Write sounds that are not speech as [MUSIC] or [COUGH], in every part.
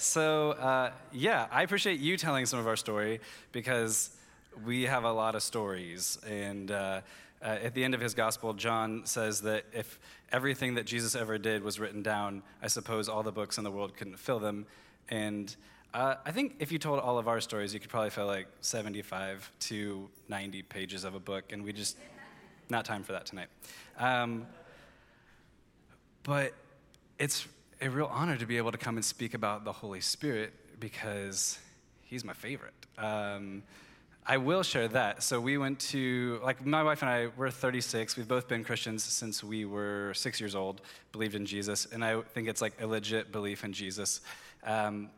So, uh, yeah, I appreciate you telling some of our story because we have a lot of stories. And uh, uh, at the end of his gospel, John says that if everything that Jesus ever did was written down, I suppose all the books in the world couldn't fill them. And uh, I think if you told all of our stories, you could probably fill like 75 to 90 pages of a book, and we just, not time for that tonight. Um, but it's a real honor to be able to come and speak about the Holy Spirit because he's my favorite. Um, I will share that. So we went to, like, my wife and I, we're 36. We've both been Christians since we were six years old, believed in Jesus, and I think it's like a legit belief in Jesus. Um,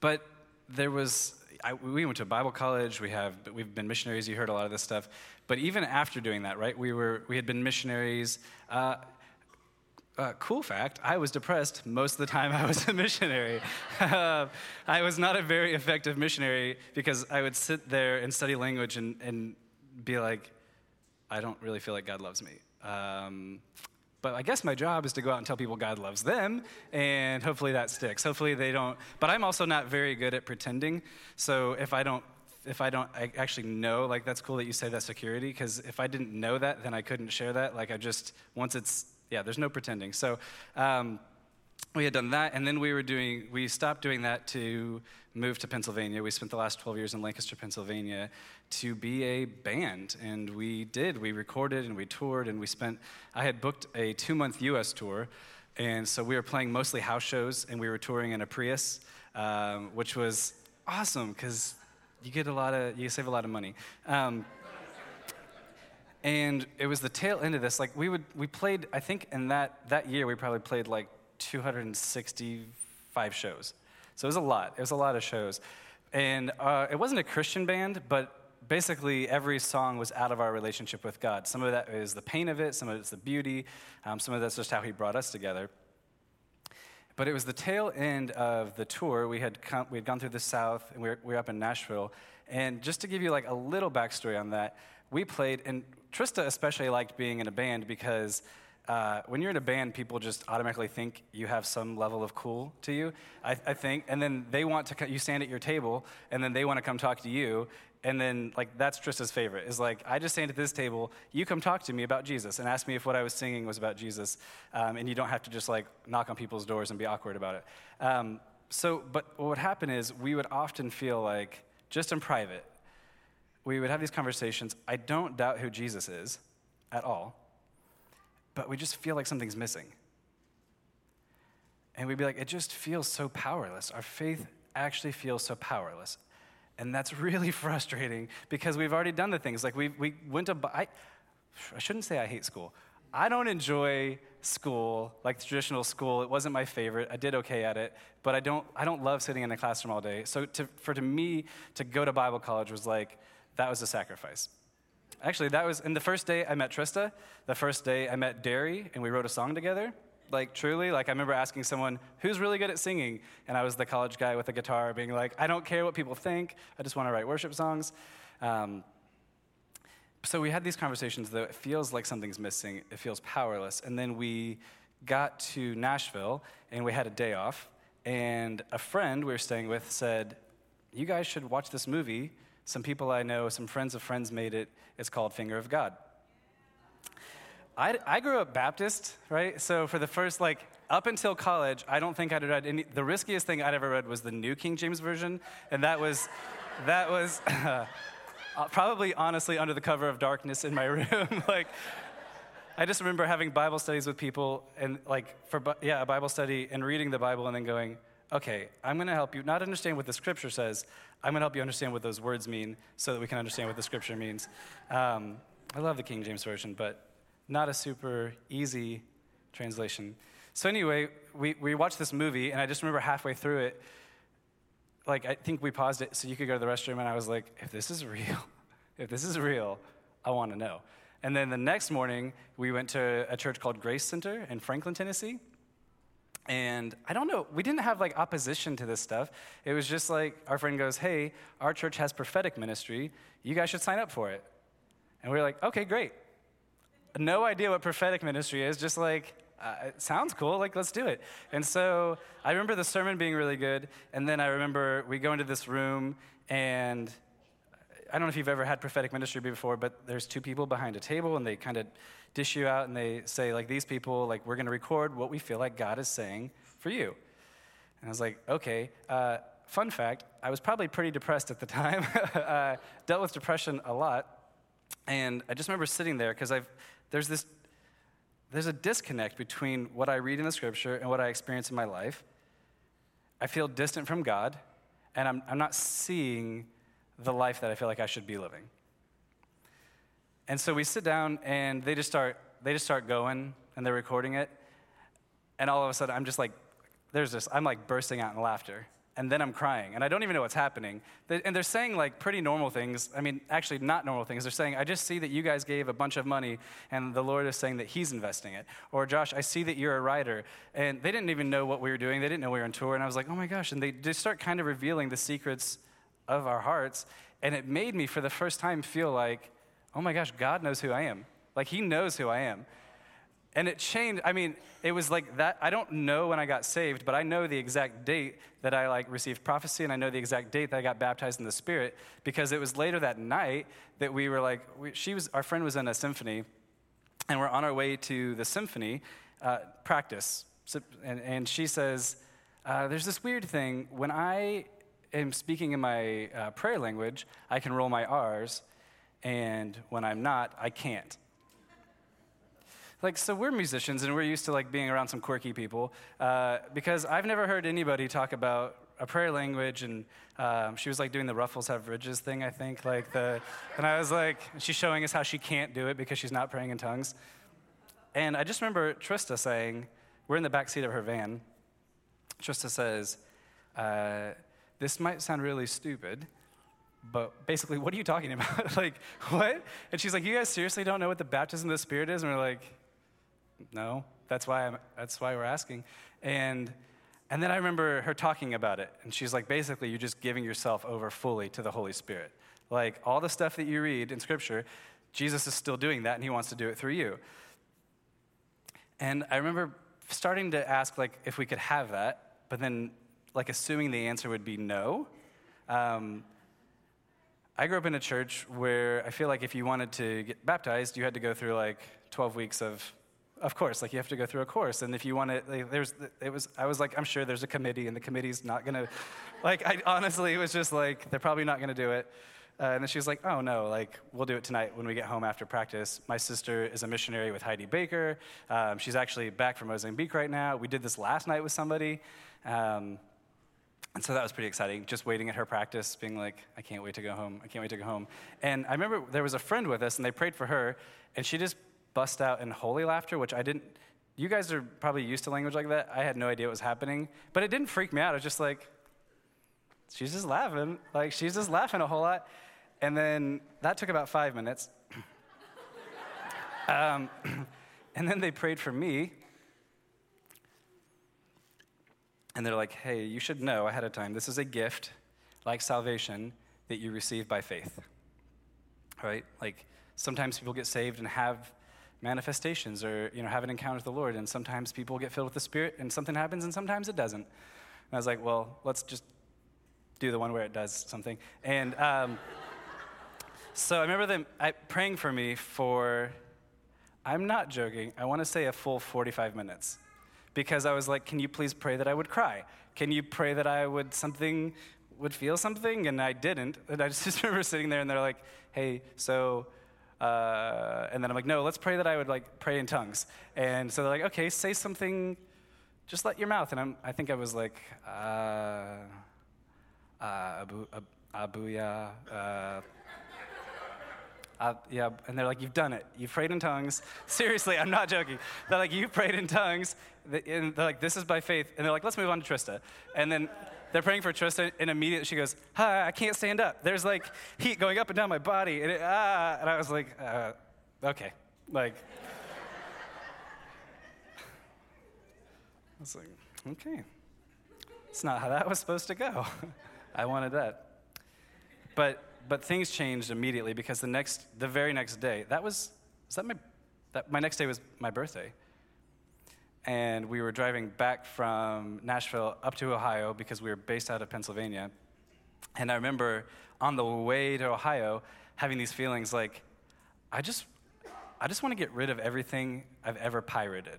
but there was, I, we went to Bible college. We have, we've been missionaries. You heard a lot of this stuff. But even after doing that, right, we were, we had been missionaries. Uh, uh, cool fact I was depressed most of the time I was a missionary. uh, I was not a very effective missionary because I would sit there and study language and, and be like, I don't really feel like God loves me. Um, but I guess my job is to go out and tell people God loves them, and hopefully that sticks. Hopefully they don't. But I'm also not very good at pretending. So if I don't if I don't I actually know, like that's cool that you say that security, because if I didn't know that, then I couldn't share that. Like I just, once it's yeah, there's no pretending. So um, we had done that, and then we were doing, we stopped doing that to move to Pennsylvania. We spent the last 12 years in Lancaster, Pennsylvania to be a band, and we did. We recorded and we toured, and we spent, I had booked a two month US tour, and so we were playing mostly house shows, and we were touring in a Prius, um, which was awesome because you get a lot of, you save a lot of money. Um, and it was the tail end of this. Like we would we played i think in that that year we probably played like 265 shows. So it was a lot. It was a lot of shows. And uh, it wasn't a christian band but basically every song was out of our relationship with god. Some of that is the pain of it some of it's the beauty um, some of that's just how he brought us together. But it was the tail end of the tour. We had come, we had gone through the south and we were, we were up in nashville. And just to give you like a little backstory on that we played and Trista especially liked being in a band because uh, when you're in a band, people just automatically think you have some level of cool to you, I, I, think. And then they want to, you stand at your table, and then they want to come talk to you. And then, like, that's Trista's favorite is like, I just stand at this table, you come talk to me about Jesus and ask me if what I was singing was about Jesus. Um, and you don't have to just, like, knock on people's doors and be awkward about it. Um, so, but what would happen is we would often feel like, just in private, we would have these conversations. I don't doubt who Jesus is at all, but we just feel like something's missing. And we'd be like, it just feels so powerless. Our faith actually feels so powerless. And that's [LAUGHS] really frustrating because we've already done the things. Like we, we went to, I, I shouldn't say I hate school. I don't enjoy school, like traditional school. It wasn't my favorite. I did okay at it, but I don't, I don't love sitting in a classroom all day. So to, for to me to go to Bible college was like, that was a sacrifice. Actually, that was, in the first day I met Trista, the first day I met Derry, and we wrote a song together. Like, truly, like, I remember asking someone, who's really good at singing? And I was the college guy with a guitar being like, I don't care what people think, I just want to write worship songs. Um, so we had these conversations, though it feels like something's missing, it feels powerless. And then we got to Nashville, and we had a day off, and a friend we were staying with said, You guys should watch this movie some people I know, some friends of friends made it. It's called Finger of God. I, I grew up Baptist, right? So for the first, like, up until college, I don't think I'd read any. The riskiest thing I'd ever read was the New King James Version, and that was, that was [LAUGHS] uh, probably honestly under the cover of darkness in my [LAUGHS] room. [LAUGHS] like, I just remember having Bible studies with people, and like for yeah, a Bible study and reading the Bible, and then going, okay, I'm going to help you not understand what the scripture says. I'm going to help you understand what those words mean so that we can understand what the scripture means. Um, I love the King James Version, but not a super easy translation. So, anyway, we, we watched this movie, and I just remember halfway through it, like, I think we paused it so you could go to the restroom, and I was like, if this is real, [LAUGHS] if this is real, I want to know. And then the next morning, we went to a church called Grace Center in Franklin, Tennessee. And I don't know, we didn't have like opposition to this stuff. It was just like our friend goes, Hey, our church has prophetic ministry. You guys should sign up for it. And we are like, Okay, great. No idea what prophetic ministry is, just like, uh, it sounds cool. Like, let's do it. And so I remember the sermon being really good. And then I remember we go into this room, and I don't know if you've ever had prophetic ministry before, but there's two people behind a table, and they kind of dish you out, and they say, like, these people, like, we're going to record what we feel like God is saying for you. And I was like, okay. Uh, fun fact I was probably pretty depressed at the [LAUGHS] time. uh, dealt with depression a lot. And I just remember sitting there because I've there's this there's a disconnect between what I read in the scripture and what I experience in my life. I feel distant from God, and I'm, I'm not seeing the life that I feel like I should be living. And so we sit down and they just start they just start going and they're recording it. And all of a sudden I'm just like there's this I'm like bursting out in laughter and then I'm crying, and I don't even know what's happening. And they're saying like pretty normal things. I mean, actually, not normal things. They're saying, I just see that you guys gave a bunch of money, and the Lord is saying that He's investing it. Or, Josh, I see that you're a writer. And they didn't even know what we were doing, they didn't know we were on tour. And I was like, oh my gosh. And they just start kind of revealing the secrets of our hearts. And it made me, for the first time, feel like, oh my gosh, God knows who I am. Like, He knows who I am. And it changed. I mean, it was like that. I don't know when I got saved, but I know the exact date that I like received prophecy, and I know the exact date that I got baptized in the Spirit because it was later that night that we were like, we, she was, our friend was in a symphony, and we're on our way to the symphony uh, practice. So, and, and, she says, uh, "There's this weird thing when I am speaking in my uh, prayer language, I can roll my R's, and when I'm not, I can't." like so we're musicians and we're used to like being around some quirky people uh, because i've never heard anybody talk about a prayer language and um, she was like doing the ruffles have ridges thing i think like the and i was like she's showing us how she can't do it because she's not praying in tongues and i just remember trista saying we're in the back seat of her van trista says uh, this might sound really stupid but basically what are you talking about [LAUGHS] like what and she's like you guys seriously don't know what the baptism of the spirit is and we're like no, that's why, I'm, that's why we're asking. And, and then I remember her talking about it. And she's like, basically, you're just giving yourself over fully to the Holy Spirit. Like all the stuff that you read in Scripture, Jesus is still doing that, and he wants to do it through you. And I remember starting to ask, like, if we could have that, but then, like, assuming the answer would be no. Um, I grew up in a church where I feel like if you wanted to get baptized, you had to go through like 12 weeks of of course, like you have to go through a course, and if you want to, like, there's, it was, I was like, I'm sure there's a committee, and the committee's not gonna, like, I honestly, it was just like, they're probably not gonna do it. Uh, and then she was like, oh no, like, we'll do it tonight when we get home after practice. My sister is a missionary with Heidi Baker. Um, she's actually back from Mozambique right now. We did this last night with somebody. Um, and so that was pretty exciting, just waiting at her practice, being like, I can't wait to go home. I can't wait to go home. And I remember there was a friend with us, and they prayed for her, and she just bust out in holy laughter, which I didn't. You guys are probably used to language like that. I had no idea what was happening, but it didn't freak me out. I was just like, she's just laughing. Like, she's just laughing a whole lot. And then that took about five minutes. [LAUGHS] um, [CLEARS THROAT] and then they prayed for me. And they're like, hey, you should know ahead of time this is a gift, like salvation, that you receive by faith. Right? Like, sometimes people get saved and have manifestations or you know have an encounter with the lord and sometimes people get filled with the spirit and something happens and sometimes it doesn't and i was like well let's just do the one where it does something and um, [LAUGHS] so i remember them I, praying for me for i'm not joking i want to say a full 45 minutes because i was like can you please pray that i would cry can you pray that i would something would feel something and i didn't and i [LAUGHS] just remember sitting there and they're like hey so uh, and then I'm like, no, let's pray that I would like pray in tongues. And so they're like, okay, say something, just let your mouth. And I'm, I think I was like, uh, uh, abu, ab, abuya, uh, yeah, and they're like, you've done it. You've prayed in tongues. [LAUGHS] Seriously, I'm not joking. They're like, you prayed in tongues. And they're like, this is by faith. And they're like, let's move on to Trista. And then they're praying for Trista, and immediately she goes, Hi, I can't stand up. There's like heat going up and down my body. And, it, ah, and I was like, uh, Okay. Like, I was like, Okay. It's not how that was supposed to go. [LAUGHS] I wanted that. But, but things changed immediately because the next, the very next day, that was, was that my, that, my next day was my birthday. and we were driving back from Nashville up to Ohio because we were based out of Pennsylvania. And I remember on the way to Ohio having these feelings like, I just, I just want to get rid of everything I've ever pirated.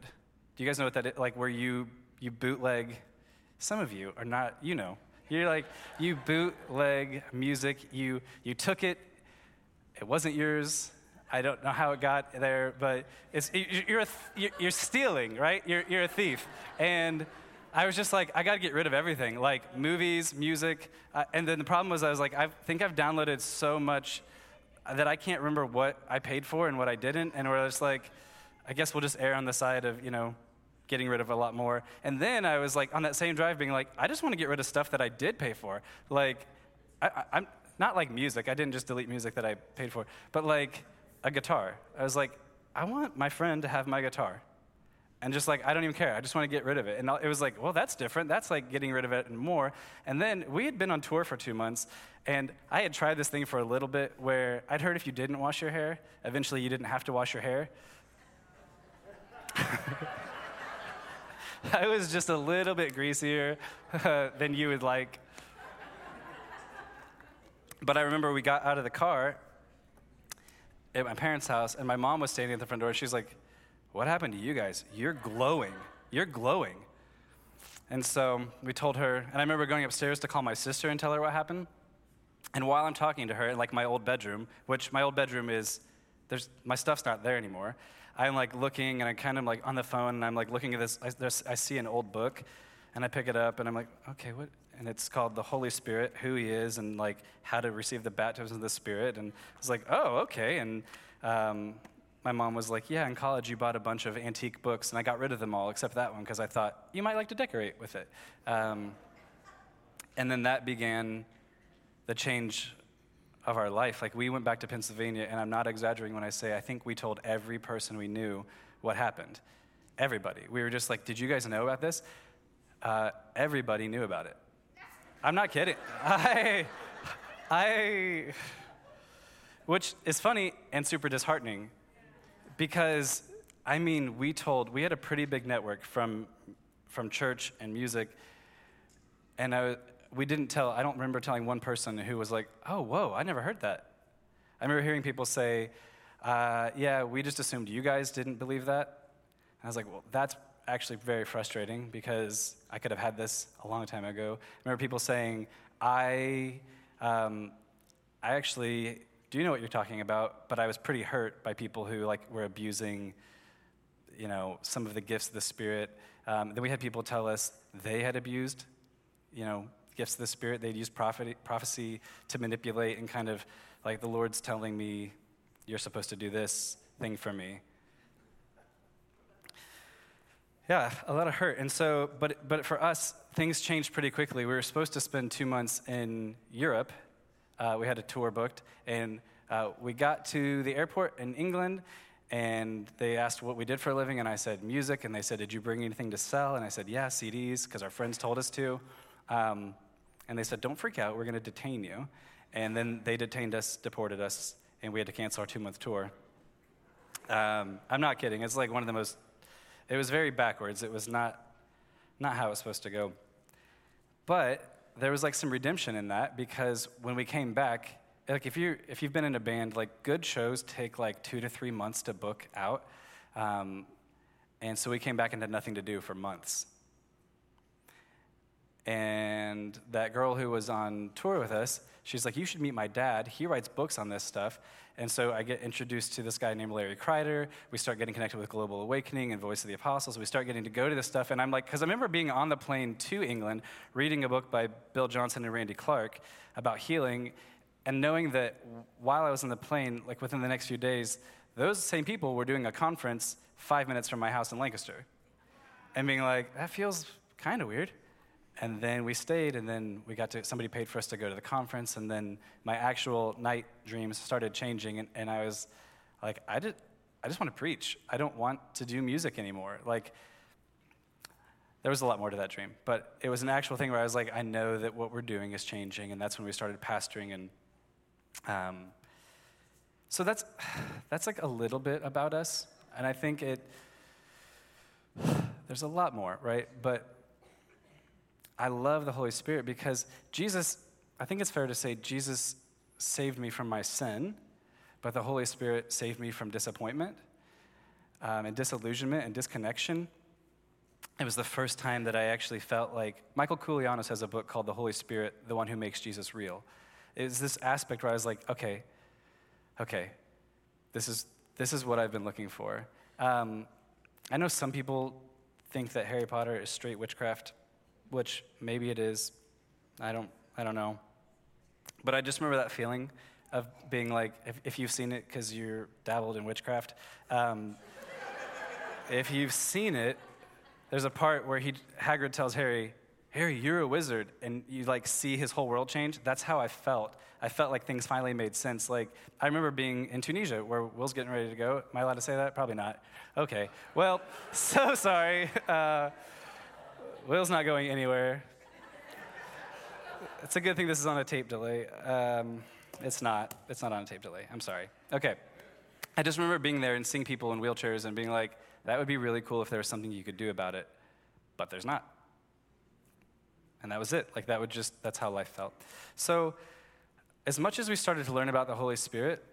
Do you guys know what that is? Like where you, you bootleg, some of you are not, you know. You're like, you bootleg music, you, you took it, it wasn't yours, I don't know how it got there, but it's, you're, a, you're stealing, right? You're, you're a thief. And I was just like, I got to get rid of everything, like movies, music. Uh, and then the problem was, I was like, I think I've downloaded so much that I can't remember what I paid for and what I didn't. And we're just like, I guess we'll just err on the side of, you know, getting rid of a lot more. And then I was like, on that same drive, being like, I just want to get rid of stuff that I did pay for. Like, I, I'm not like music. I didn't just delete music that I paid for, but like, a guitar. I was like, I want my friend to have my guitar. And just like, I don't even care. I just want to get rid of it. And it was like, well, that's different. That's like getting rid of it and more. And then we had been on tour for two months, and I had tried this thing for a little bit where I'd heard if you didn't wash your hair, eventually you didn't have to wash your hair. [LAUGHS] [LAUGHS] I was just a little bit greasier [LAUGHS] than you would like. But I remember we got out of the car at my parents' house, and my mom was standing at the front door. She's like, What happened to you guys? You're glowing. You're glowing. And so we told her, and I remember going upstairs to call my sister and tell her what happened. And while I'm talking to her in like my old bedroom, which my old bedroom is, there's my stuff's not there anymore. I'm like looking, and I'm kind of like on the phone, and I'm like looking at this. I, I see an old book, and I pick it up, and I'm like, okay, what? and it's called the Holy Spirit, who He is, and like how to receive the baptism of the Spirit. And I was like, oh, okay. And um, my mom was like, yeah, in college you bought a bunch of antique books, and I got rid of them all except that one because I thought you might like to decorate with it. Um, and then that began the change of our life. Like we went back to Pennsylvania, and I'm not exaggerating when I say I think we told every person we knew what happened. Everybody. We were just like, did you guys know about this? Uh, everybody knew about it. I'm not kidding. [LAUGHS] I, I, which is funny and super disheartening because, I mean, we told, we had a pretty big network from, from church and music, and I, we didn't tell, I don't remember telling one person who was like, oh, whoa, I never heard that. I remember hearing people say, uh, yeah, we just assumed you guys didn't believe that. And I was like, well, that's actually very frustrating because I could have had this a long time ago. I remember people saying, I, um, I actually do know what you're talking about, but I was pretty hurt by people who like were abusing, you know, some of the gifts of the Spirit. Um, then we had people tell us they had abused, you know, gifts of the Spirit. They'd use prophecy to manipulate and kind of like the Lord's telling me, you're supposed to do this thing for me. Yeah, a lot of hurt. And so, but, but for us, things changed pretty quickly. We were supposed to spend two months in Europe. Uh, we had a tour booked, and uh, we got to the airport in England, and they asked what we did for a living, and I said music, and they said, Did you bring anything to sell? And I said, Yeah, CDs, because our friends told us to. Um, and they said, Don't freak out, we're going to detain you. And then they detained us, deported us, and we had to cancel our two month tour. Um, I'm not kidding. It's like one of the most it was very backwards. It was not, not how it was supposed to go. But there was like some redemption in that because when we came back, like if you if you've been in a band, like good shows take like two to three months to book out, um, and so we came back and had nothing to do for months. And that girl who was on tour with us, she's like, "You should meet my dad. He writes books on this stuff." And so I get introduced to this guy named Larry Kreider. We start getting connected with Global Awakening and Voice of the Apostles. We start getting to go to this stuff. And I'm like, because I remember being on the plane to England, reading a book by Bill Johnson and Randy Clark about healing, and knowing that while I was on the plane, like within the next few days, those same people were doing a conference five minutes from my house in Lancaster. And being like, that feels kind of weird. And then we stayed, and then we got to, somebody paid for us to go to the conference, and then my actual night dreams started changing, and, and I was like, I, did, I just want to preach. I don't want to do music anymore. Like, there was a lot more to that dream, but it was an actual thing where I was like, I know that what we're doing is changing, and that's when we started pastoring, and um, so that's, [SIGHS] that's like a little bit about us, and I think it, [SIGHS] There's a lot more, right? But I love the Holy Spirit because Jesus, I think it's fair to say, Jesus saved me from my sin, but the Holy Spirit saved me from disappointment um, and disillusionment and disconnection. It was the first time that I actually felt like Michael Koulianos has a book called The Holy Spirit, the one who makes Jesus real. It was this aspect where I was like, okay, okay, this is, this is what I've been looking for. Um, I know some people think that Harry Potter is straight witchcraft, which maybe it is. I don't, I don't know. But I just remember that feeling of being like, if, if you've seen it because you're dabbled in witchcraft, um, [LAUGHS] if you've seen it, there's a part where he, Hagrid tells Harry, Harry, you're a wizard, and you like see his whole world change. That's how I felt. I felt like things finally made sense. Like I remember being in Tunisia where Will's getting ready to go. Am I allowed to say that? Probably not. Okay. Well, [LAUGHS] so sorry. Uh, Will's not going anywhere. It's a good thing this is on a tape delay. Um, it's not. It's not on a tape delay. I'm sorry. Okay. I just remember being there and seeing people in wheelchairs and being like, that would be really cool if there was something you could do about it, but there's not. And that was it. Like, that would just, that's how life felt. So, as much as we started to learn about the Holy Spirit,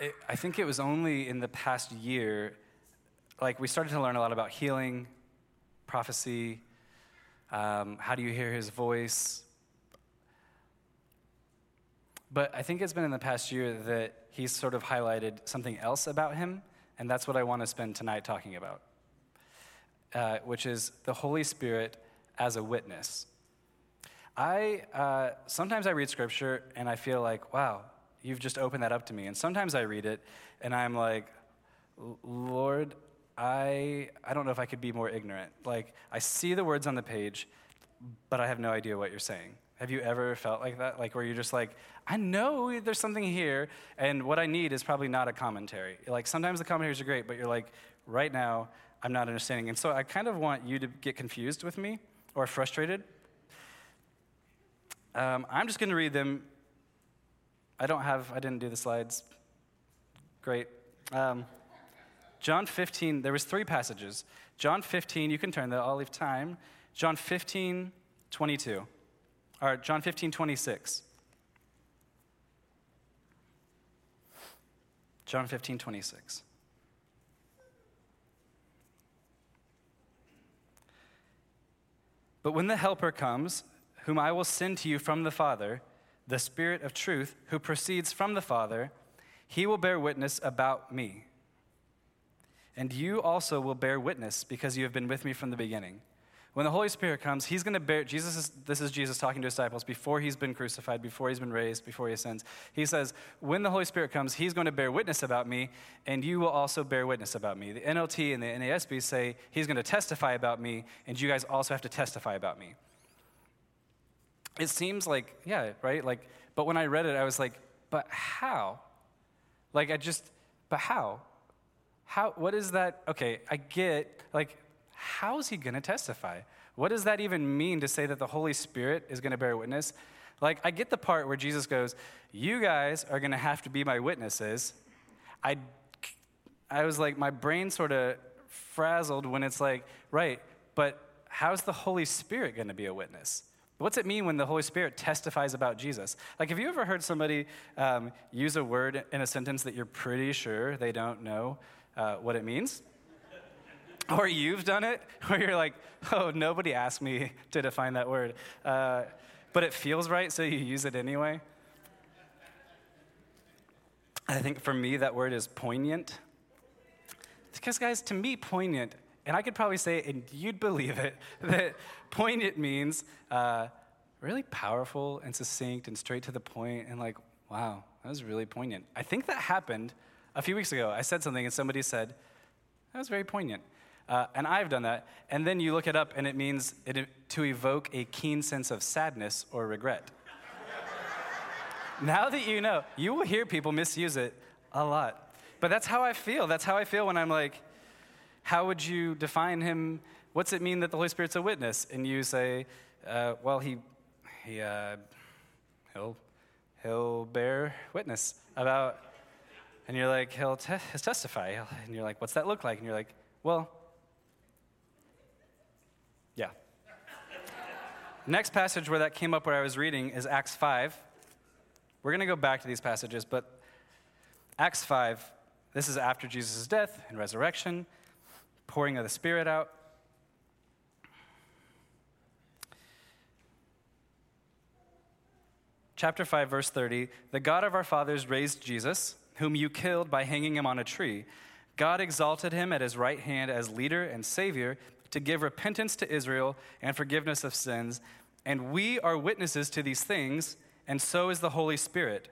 it, I think it was only in the past year, like, we started to learn a lot about healing, prophecy, um, how do you hear his voice. But I think it's been in the past year that he's sort of highlighted something else about him, and that's what I want to spend tonight talking about, uh, which is the Holy Spirit as a witness. I uh, sometimes I read scripture and I feel like, wow, you've just opened that up to me. And sometimes I read it and I'm like, Lord, I I don't know if I could be more ignorant. Like I see the words on the page, but I have no idea what you're saying. Have you ever felt like that? Like where you're just like, I know there's something here, and what I need is probably not a commentary. Like sometimes the commentaries are great, but you're like, right now, I'm not understanding. And so I kind of want you to get confused with me or frustrated. Um, I'm just going to read them. I don't have, I didn't do the slides. Great. Um, John 15, there was three passages. John 15, you can turn that, I'll leave time. John 15, 22 or John 15, 26. John 15, 26. But when the Helper comes, whom I will send to you from the Father, the Spirit of truth, who proceeds from the Father, he will bear witness about me. And you also will bear witness because you have been with me from the beginning. When the Holy Spirit comes, he's going to bear, Jesus is, this is Jesus talking to disciples before he's been crucified, before he's been raised, before he ascends. He says, when the Holy Spirit comes, he's going to bear witness about me, and you will also bear witness about me. The NLT and the NASB say he's going to testify about me, and you guys also have to testify about me. It seems like, yeah, right? Like, but when I read it, I was like, but how? Like, I just, but how? How, what is that? Okay, I get, like, how is he going to testify? What does that even mean to say that the Holy Spirit is going to bear witness? Like, I get the part where Jesus goes, You guys are going to have to be my witnesses. I, I was like, my brain sort of frazzled when it's like, right, but how's the Holy Spirit going to be a witness? What's it mean when the Holy Spirit testifies about Jesus? Like, have you ever heard somebody um, use a word in a sentence that you're pretty sure they don't know uh, what it means? [LAUGHS] Or you've done it, [LAUGHS] where you're like, oh, nobody asked me [LAUGHS] to define that word. Uh, but it feels right, so you use it anyway. I think for me, that word is poignant. Because, guys, to me, poignant, and I could probably say and you'd believe it, that poignant means uh, really powerful and succinct and straight to the point, and like, wow, that was really poignant. I think that happened a few weeks ago. I said something, and somebody said, that was very poignant. Uh, and I've done that. And then you look it up, and it means it, to evoke a keen sense of sadness or regret. now that you know, you will hear people misuse it a lot. But that's how I feel. That's how I feel when I'm like, how would you define him? What's it mean that the Holy Spirit's a witness? And you say, uh, well, he, he, uh, he'll, he'll bear witness about And you're like, he'll te- testify. And you're like, what's that look like? And you're like, well, yeah. Next passage where that came up where I was reading is Acts 5. We're going to go back to these passages, but Acts 5, this is after Jesus' death and resurrection, pouring of the Spirit out. Chapter 5, verse 30 The God of our fathers raised Jesus, whom you killed by hanging him on a tree. God exalted him at his right hand as leader and savior to give repentance to Israel and forgiveness of sins. And we are witnesses to these things, and so is the Holy Spirit,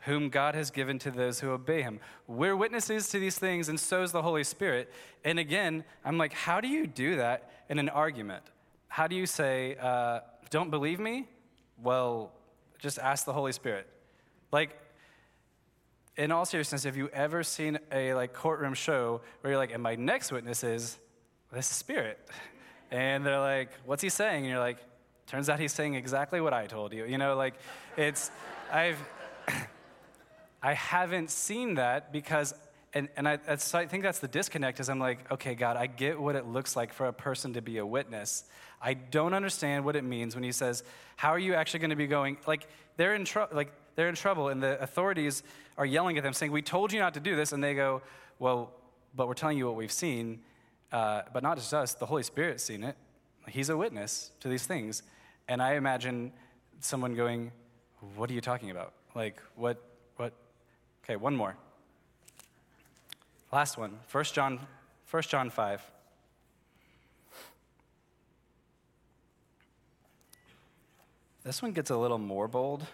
whom God has given to those who obey him. We're witnesses to these things, and so is the Holy Spirit. And again, I'm like, how do you do that in an argument? How do you say, uh, don't believe me? Well, just ask the Holy Spirit. Like, in all seriousness, have you ever seen a like courtroom show where you're like, and my next witness is this spirit? [LAUGHS] And they're like, what's he saying? And you're like, turns out he's saying exactly what I told you. You know, like it's, I've, [COUGHS] I haven't seen that because, and, and I, I think that's the disconnect is I'm like, okay, God, I get what it looks like for a person to be a witness. I don't understand what it means when he says, how are you actually going to be going? Like, they're in trouble, like, they're in trouble, and the authorities are yelling at them, saying, We told you not to do this. And they go, Well, but we're telling you what we've seen. Uh, but not just us, the Holy Spirit's seen it. He's a witness to these things. And I imagine someone going, What are you talking about? Like, what, what? Okay, one more. Last one, 1 John, 1 John 5. This one gets a little more bold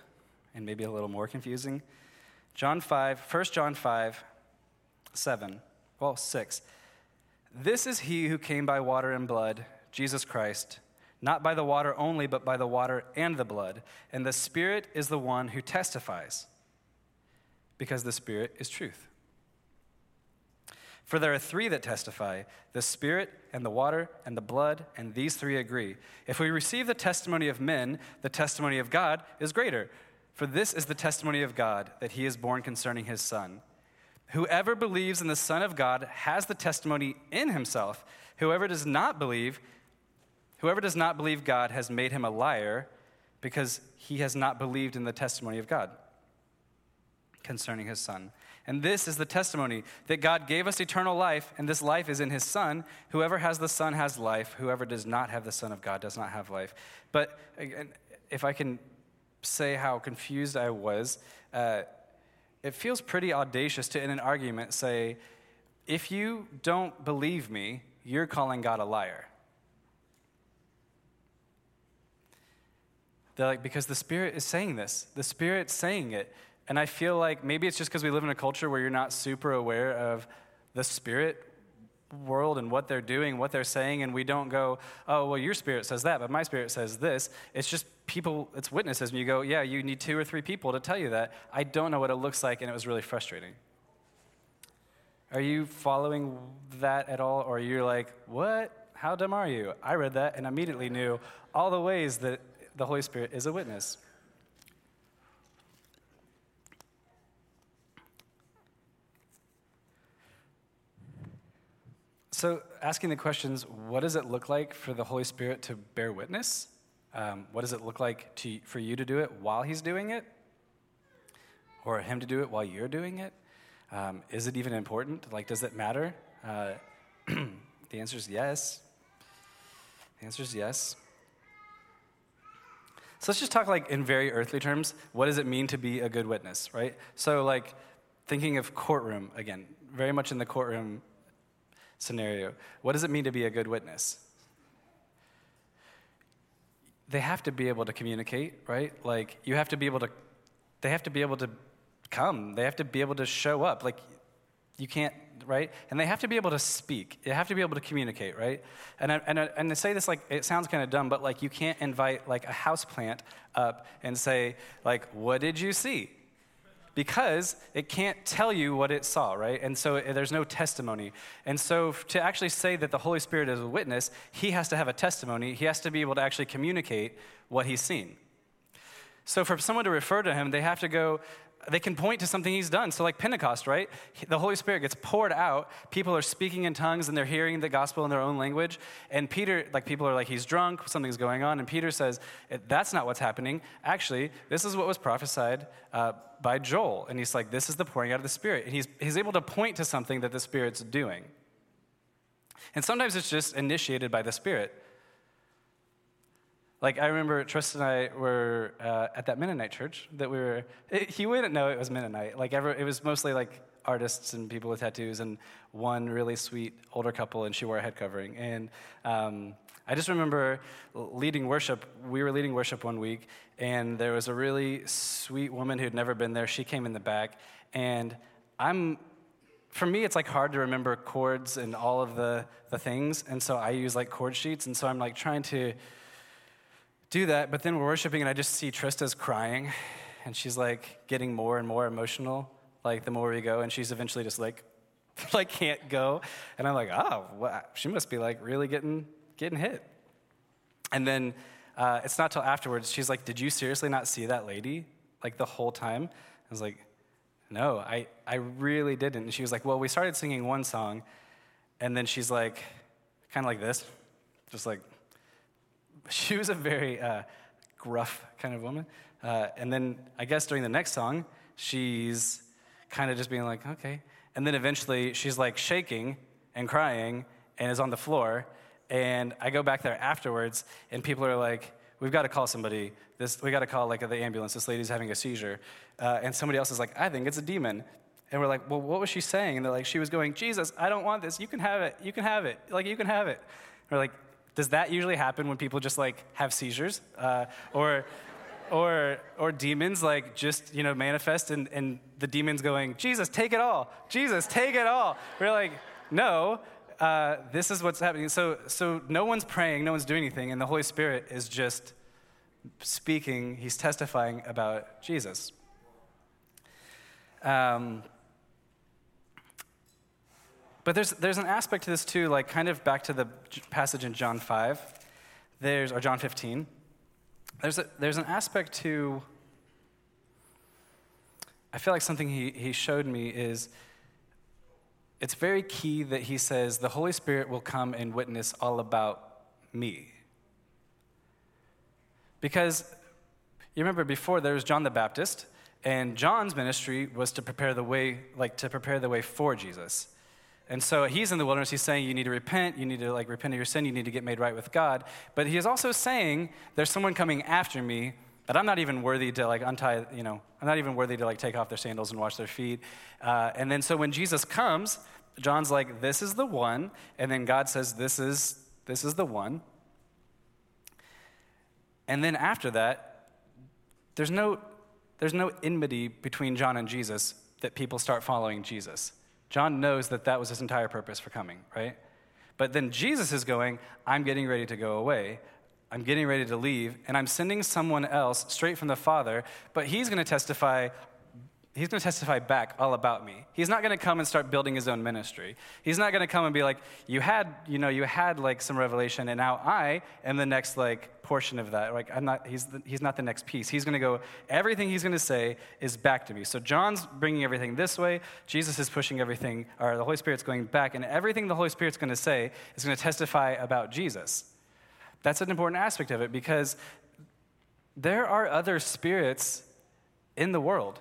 and maybe a little more confusing. John 5, 1 John 5, 7, well, 6. This is he who came by water and blood, Jesus Christ, not by the water only, but by the water and the blood. And the Spirit is the one who testifies, because the Spirit is truth. For there are three that testify the Spirit, and the water, and the blood, and these three agree. If we receive the testimony of men, the testimony of God is greater. For this is the testimony of God, that he is borne concerning his Son. Whoever believes in the Son of God has the testimony in himself. Whoever does not believe, whoever does not believe God has made him a liar, because he has not believed in the testimony of God concerning his Son. And this is the testimony that God gave us eternal life, and this life is in his Son. Whoever has the Son has life. Whoever does not have the Son of God does not have life. But if I can say how confused I was, uh, it feels pretty audacious to, in an argument, say, if you don't believe me, you're calling God a liar. They're like, because the Spirit is saying this. The Spirit's saying it. And I feel like maybe it's just because we live in a culture where you're not super aware of the Spirit world and what they're doing, what they're saying, and we don't go, oh, well, your spirit says that, but my spirit says this. It's just people, it's witnesses, and you go, yeah, you need two or three people to tell you that. I don't know what it looks like, and it was really frustrating. Are you following that at all, or you're like, what? How dumb are you? I read that and immediately knew all the ways that the Holy Spirit is a witness. So, asking the questions what does it look like for the Holy Spirit to bear witness? Um, what does it look like to, for you to do it while He's doing it? Or Him to do it while you're doing it? Um, is it even important? Like, does it matter? Uh, [CLEARS THROAT] the answer is yes. The answer is yes. So let's just talk like in very earthly terms. What does it mean to be a good witness, right? So like thinking of courtroom again, very much in the courtroom scenario. What does it mean to be a good witness? They have to be able to communicate, right? Like, you have to be able to, they have to be able to come. They have to be able to show up. Like, you can't, right? And they have to be able to speak. They have to be able to communicate, right? And I, and I, and to say this like it sounds kind of dumb, but like you can't invite like a house plant up and say like, "What did you see?" Because it can't tell you what it saw, right? And so there's no testimony. And so to actually say that the Holy Spirit is a witness, he has to have a testimony. He has to be able to actually communicate what he's seen. So for someone to refer to him, they have to go, they can point to something he's done. So, like Pentecost, right? The Holy Spirit gets poured out. People are speaking in tongues and they're hearing the gospel in their own language. And Peter, like, people are like, he's drunk, something's going on. And Peter says, that's not what's happening. Actually, this is what was prophesied uh, by Joel. And he's like, this is the pouring out of the Spirit. And he's, he's able to point to something that the Spirit's doing. And sometimes it's just initiated by the Spirit. Like, I remember Trista and I were uh, at that Mennonite church that we were, it, he wouldn't know it was Mennonite. Like, ever, it was mostly like artists and people with tattoos, and one really sweet older couple, and she wore a head covering. And um, I just remember leading worship. We were leading worship one week, and there was a really sweet woman who'd never been there. She came in the back, and I'm for me, it's like hard to remember chords and all of the, the things. And so I use like chord sheets. And so I'm like trying to do that, but then we're worshiping, and I just see Trista's crying, and she's like getting more and more emotional, like the more we go, and she's eventually just like, [LAUGHS] like can't go, and I'm like, oh, well, she must be like really getting getting hit. And then uh, it's not till afterwards she's like, did you seriously not see that lady like the whole time? I was like, no, I I really didn't. And she was like, well, we started singing one song, and then she's like, kind of like this, just like [LAUGHS] she was a very uh, gruff kind of woman. Uh, and then I guess during the next song, she's kind of just being like, okay. And then eventually she's like shaking and crying and is on the floor. And I go back there afterwards, and people are like, we've got to call somebody. This, we got to call like the ambulance. This lady's having a seizure. Uh, and somebody else is like, I think it's a demon. And we're like, well, what was she saying? And they're like, she was going, Jesus, I don't want this. You can have it. You can have it. Like, you can have it. we're like, does that usually happen when people just like have seizures? Uh, or, or, or demons like just, you know, manifest and, and the demons going, Jesus, take it all. Jesus, take it all. We're like, no, uh, this is what's happening. So, so no one's praying, no one's doing anything, and the Holy Spirit is just speaking, he's testifying about Jesus. Um, but there's, there's an aspect to this too, like kind of back to the passage in John 5, there's, or John 15. There's, a, there's an aspect to, I feel like something he, he showed me is it's very key that he says the Holy Spirit will come and witness all about me. Because you remember before there was John the Baptist, and John's ministry was to prepare the way, like to prepare the way for Jesus. And so he's in the wilderness. He's saying you need to repent. You need to like repent of your sin. You need to get made right with God. But he is also saying there's someone coming after me that I'm not even worthy to like untie. You know, I'm not even worthy to like take off their sandals and wash their feet. Uh, and then so when Jesus comes, John's like, "This is the one," and then God says, "This is this is the one." And then after that, there's no there's no enmity between John and Jesus that people start following Jesus. John knows that that was his entire purpose for coming, right? But then Jesus is going, I'm getting ready to go away. I'm getting ready to leave, and I'm sending someone else straight from the Father, but he's going to testify he's going to testify back all about me. He's not going to come and start building his own ministry. He's not going to come and be like, you had, you know, you had like some revelation, and now I am the next like portion of that. Like I'm not, he's, the, he's not the next piece. He's going to go, everything he's going to say is back to me. So John's bringing everything this way. Jesus is pushing everything, or the Holy Spirit's going back, and everything the Holy Spirit's going to say is going to testify about Jesus. That's an important aspect of it because there are other spirits in the world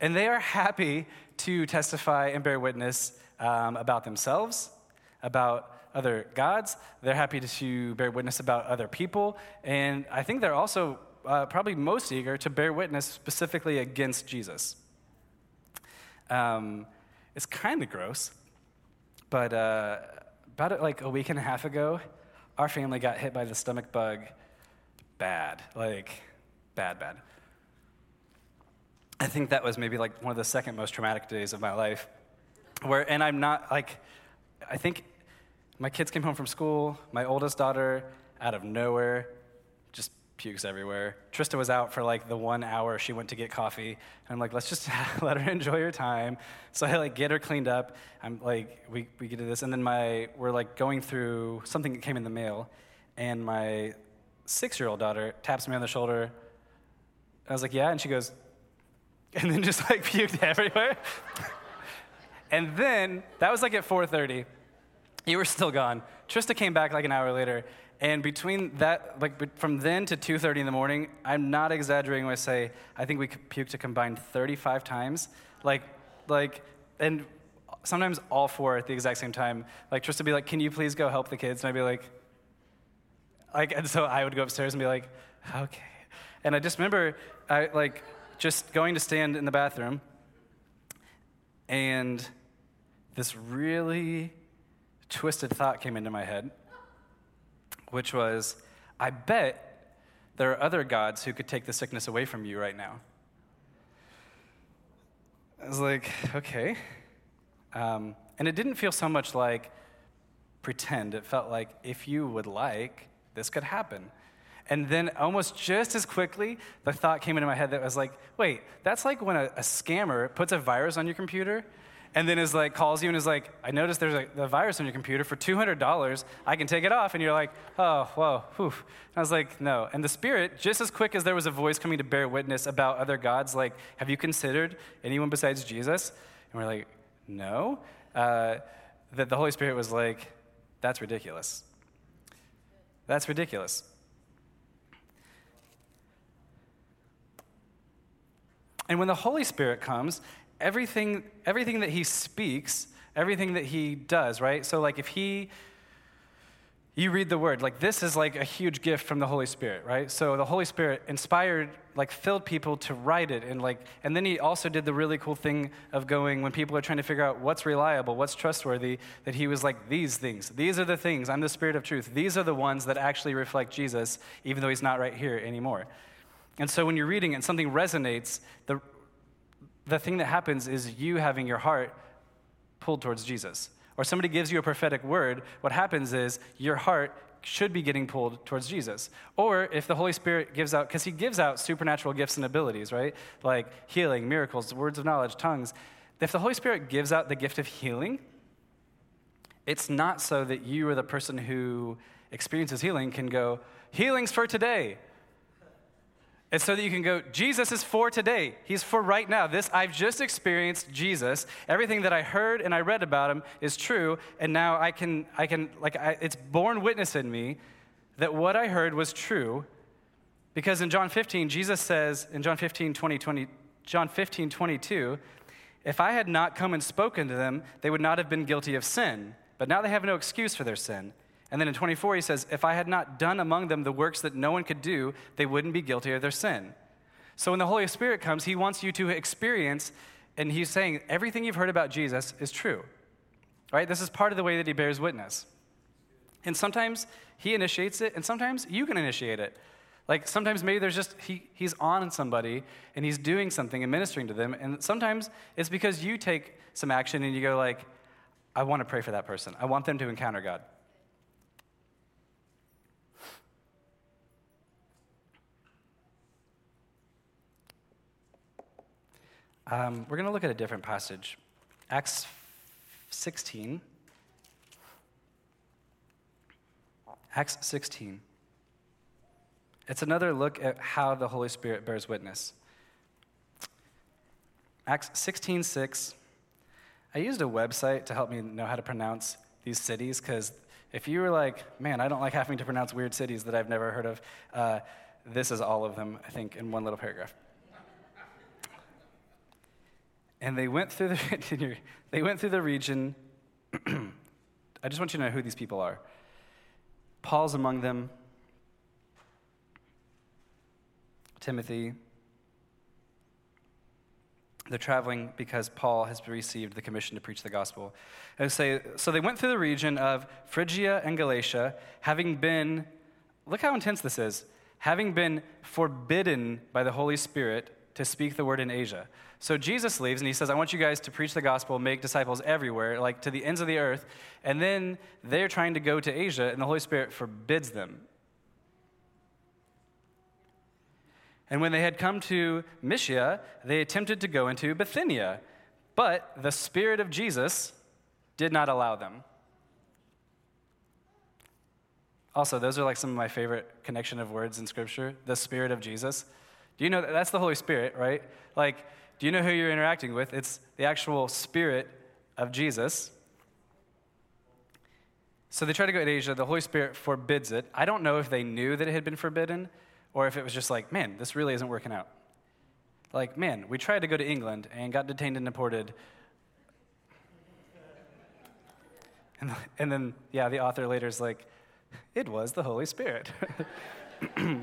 and they are happy to testify and bear witness um, about themselves, about other gods. They're happy to bear witness about other people. And I think they're also uh, probably most eager to bear witness specifically against Jesus. Um, it's kind of gross, but uh, about like a week and a half ago, our family got hit by the stomach bug bad, like bad, bad. I think that was maybe like one of the second most traumatic days of my life. Where, and I'm not like, I think my kids came home from school. My oldest daughter, out of nowhere, pukes everywhere. Trista was out for like the one hour she went to get coffee. And I'm like, let's just [LAUGHS] let her enjoy her time. So I like get her cleaned up. I'm like, we, we get to this. And then my, we're like going through something that came in the mail. And my six year old daughter taps me on the shoulder. I was like, yeah. And she goes, [LAUGHS] and then just like [LAUGHS] puked everywhere. and then that was like at 4:30. You were still gone. Trista came back like an hour later, and between that, like from then to 2:30 in the morning, I'm not exaggerating when I say I think we puked a combined 35 times. Like, like, and sometimes all four at the exact same time. Like Trista would be like, "Can you please go help the kids?" And I'd be like, like, and so I would go upstairs and be like, "Okay." And I just remember, I like just going to stand in the bathroom, and this really twisted thought came into my head, which was, I bet there are other gods who could take the sickness away from you right now. I was like, okay. Um, and it didn't feel so much like pretend. It felt like if you would like, this could happen. And then almost just as quickly, the thought came into my head that was like, wait, that's like when a, a scammer puts a virus on your computer and then is like calls you and is like, I noticed there's a, a virus on your computer for $200. I can take it off. And you're like, oh, whoa, whew. And I was like, no. And the Spirit, just as quick as there was a voice coming to bear witness about other gods, like, have you considered anyone besides Jesus? And we're like, no. Uh, that the Holy Spirit was like, that's ridiculous. That's ridiculous. And when the Holy Spirit comes, everything, everything that he speaks, everything that he does, right? So, like, if he, you read the word, like, this is like a huge gift from the Holy Spirit, right? So, the Holy Spirit inspired, like, filled people to write it. And, like, and then he also did the really cool thing of going, when people are trying to figure out what's reliable, what's trustworthy, that he was like, these things, these are the things, I'm the Spirit of truth. These are the ones that actually reflect Jesus, even though he's not right here anymore. And so when you're reading and something resonates, the, the thing that happens is you having your heart pulled towards Jesus. Or somebody gives you a prophetic word, what happens is your heart should be getting pulled towards Jesus. Or if the Holy Spirit gives out, because He gives out supernatural gifts and abilities, right? Like healing, miracles, words of knowledge, tongues. If the Holy Spirit gives out the gift of healing, it's not so that you or the person who experiences healing can go, healing's for today. It's so that you can go, Jesus is for today. He's for right now. This, I've just experienced Jesus. Everything that I heard and I read about him is true. And now I can, I can like, I, it's borne witness in me that what I heard was true. Because in John 15, Jesus says, in John 15, 20, 20, John 15, 22, if I had not come and spoken to them, they would not have been guilty of sin. But now they have no excuse for their sin. And then in 24, he says, If I had not done among them the works that no one could do, they wouldn't be guilty of their sin. So when the Holy Spirit comes, he wants you to experience, and he's saying, everything you've heard about Jesus is true. Right? This is part of the way that he bears witness. And sometimes he initiates it, and sometimes you can initiate it. Like sometimes maybe there's just, he, he's on somebody and he's doing something and ministering to them. And sometimes it's because you take some action and you go, like, I want to pray for that person. I want them to encounter God. Um, we're going to look at a different passage Acts 16. Acts 16. It's another look at how the Holy Spirit bears witness. Acts 16 6. I used a website to help me know how to pronounce these cities because if you were like, man, I don't like having to pronounce weird cities that I've never heard of, uh, this is all of them, I think, in one little paragraph. And they went through the, [LAUGHS] they went through the region. [CLEARS THROAT] I just want you to know who these people are. Paul's among them, Timothy. They're traveling because Paul has received the commission to preach the gospel. And say, so they went through the region of Phrygia and Galatia, having been, look how intense this is, having been forbidden by the Holy Spirit to speak the word in Asia. So Jesus leaves and he says, I want you guys to preach the gospel, make disciples everywhere, like to the ends of the earth. And then they're trying to go to Asia, and the Holy Spirit forbids them. And when they had come to Mysia, they attempted to go into Bithynia, but the Spirit of Jesus did not allow them. Also, those are like some of my favorite connection of words in Scripture the Spirit of Jesus. Do you know that that's the Holy Spirit, right? Like, Do you know who you're interacting with? It's the actual spirit of Jesus. So they try to go to Asia. The Holy Spirit forbids it. I don't know if they knew that it had been forbidden or if it was just like, man, this really isn't working out. Like, man, we tried to go to England and got detained and deported. And, and then, yeah, the author later is like, it was the Holy Spirit. [CLEARS THROAT]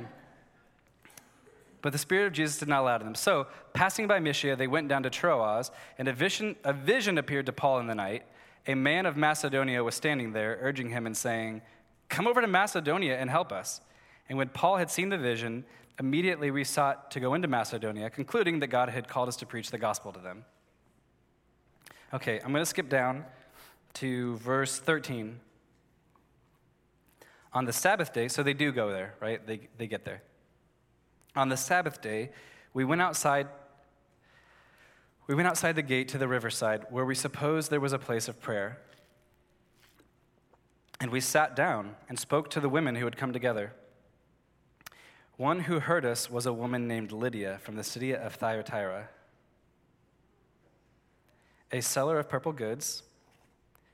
but the Spirit of Jesus did not allow them. So, passing by Mysia, they went down to Troas, and a vision, a vision appeared to Paul in the night. A man of Macedonia was standing there, urging him and saying, Come over to Macedonia and help us. And when Paul had seen the vision, immediately we sought to go into Macedonia, concluding that God had called us to preach the gospel to them. Okay, I'm going to skip down to verse 13. On the Sabbath day, so they do go there, right? They, they get there. On the Sabbath day, we went outside. We went outside the gate to the riverside where we supposed there was a place of prayer. And we sat down and spoke to the women who had come together. One who heard us was a woman named Lydia from the city of Thyatira, a seller of purple goods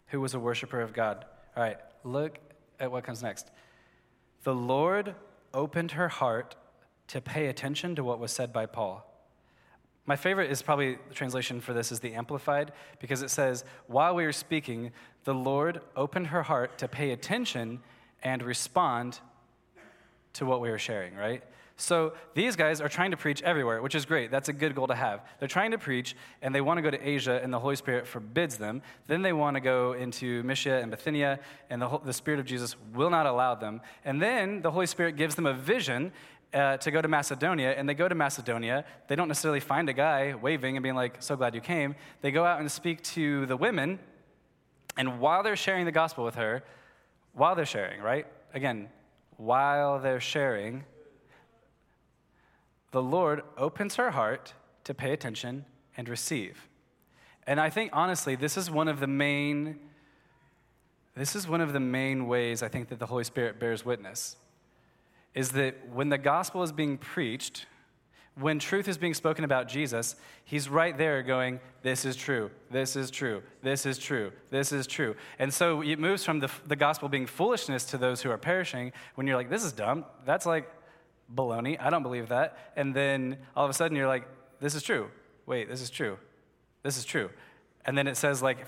who was a worshiper of God. All right, look at what comes next. The Lord opened her heart to pay attention to what was said by Paul. My favorite is probably the translation for this is the Amplified because it says, While we were speaking, the Lord opened her heart to pay attention and respond to what we were sharing, right? So these guys are trying to preach everywhere, which is great. That's a good goal to have. They're trying to preach, and they want to go to Asia, and the Holy Spirit forbids them. Then they want to go into Mysia and Bithynia, and the, the Spirit of Jesus will not allow them. And then the Holy Spirit gives them a vision uh, to go to Macedonia, and they go to Macedonia. They don't necessarily find a guy waving and being like, So glad you came. They go out and speak to the women, and while they're sharing the gospel with her, while they're sharing, right? Again, while they're sharing, the Lord opens her heart to pay attention and receive. And I think honestly, this is one of the main this is one of the main ways I think that the Holy Spirit bears witness. Is that when the gospel is being preached, when truth is being spoken about Jesus, he's right there going, This is true, this is true, this is true, this is true. And so it moves from the, the gospel being foolishness to those who are perishing when you're like, This is dumb. That's like baloney. I don't believe that. And then all of a sudden you're like, This is true. Wait, this is true. This is true. And then it says, like,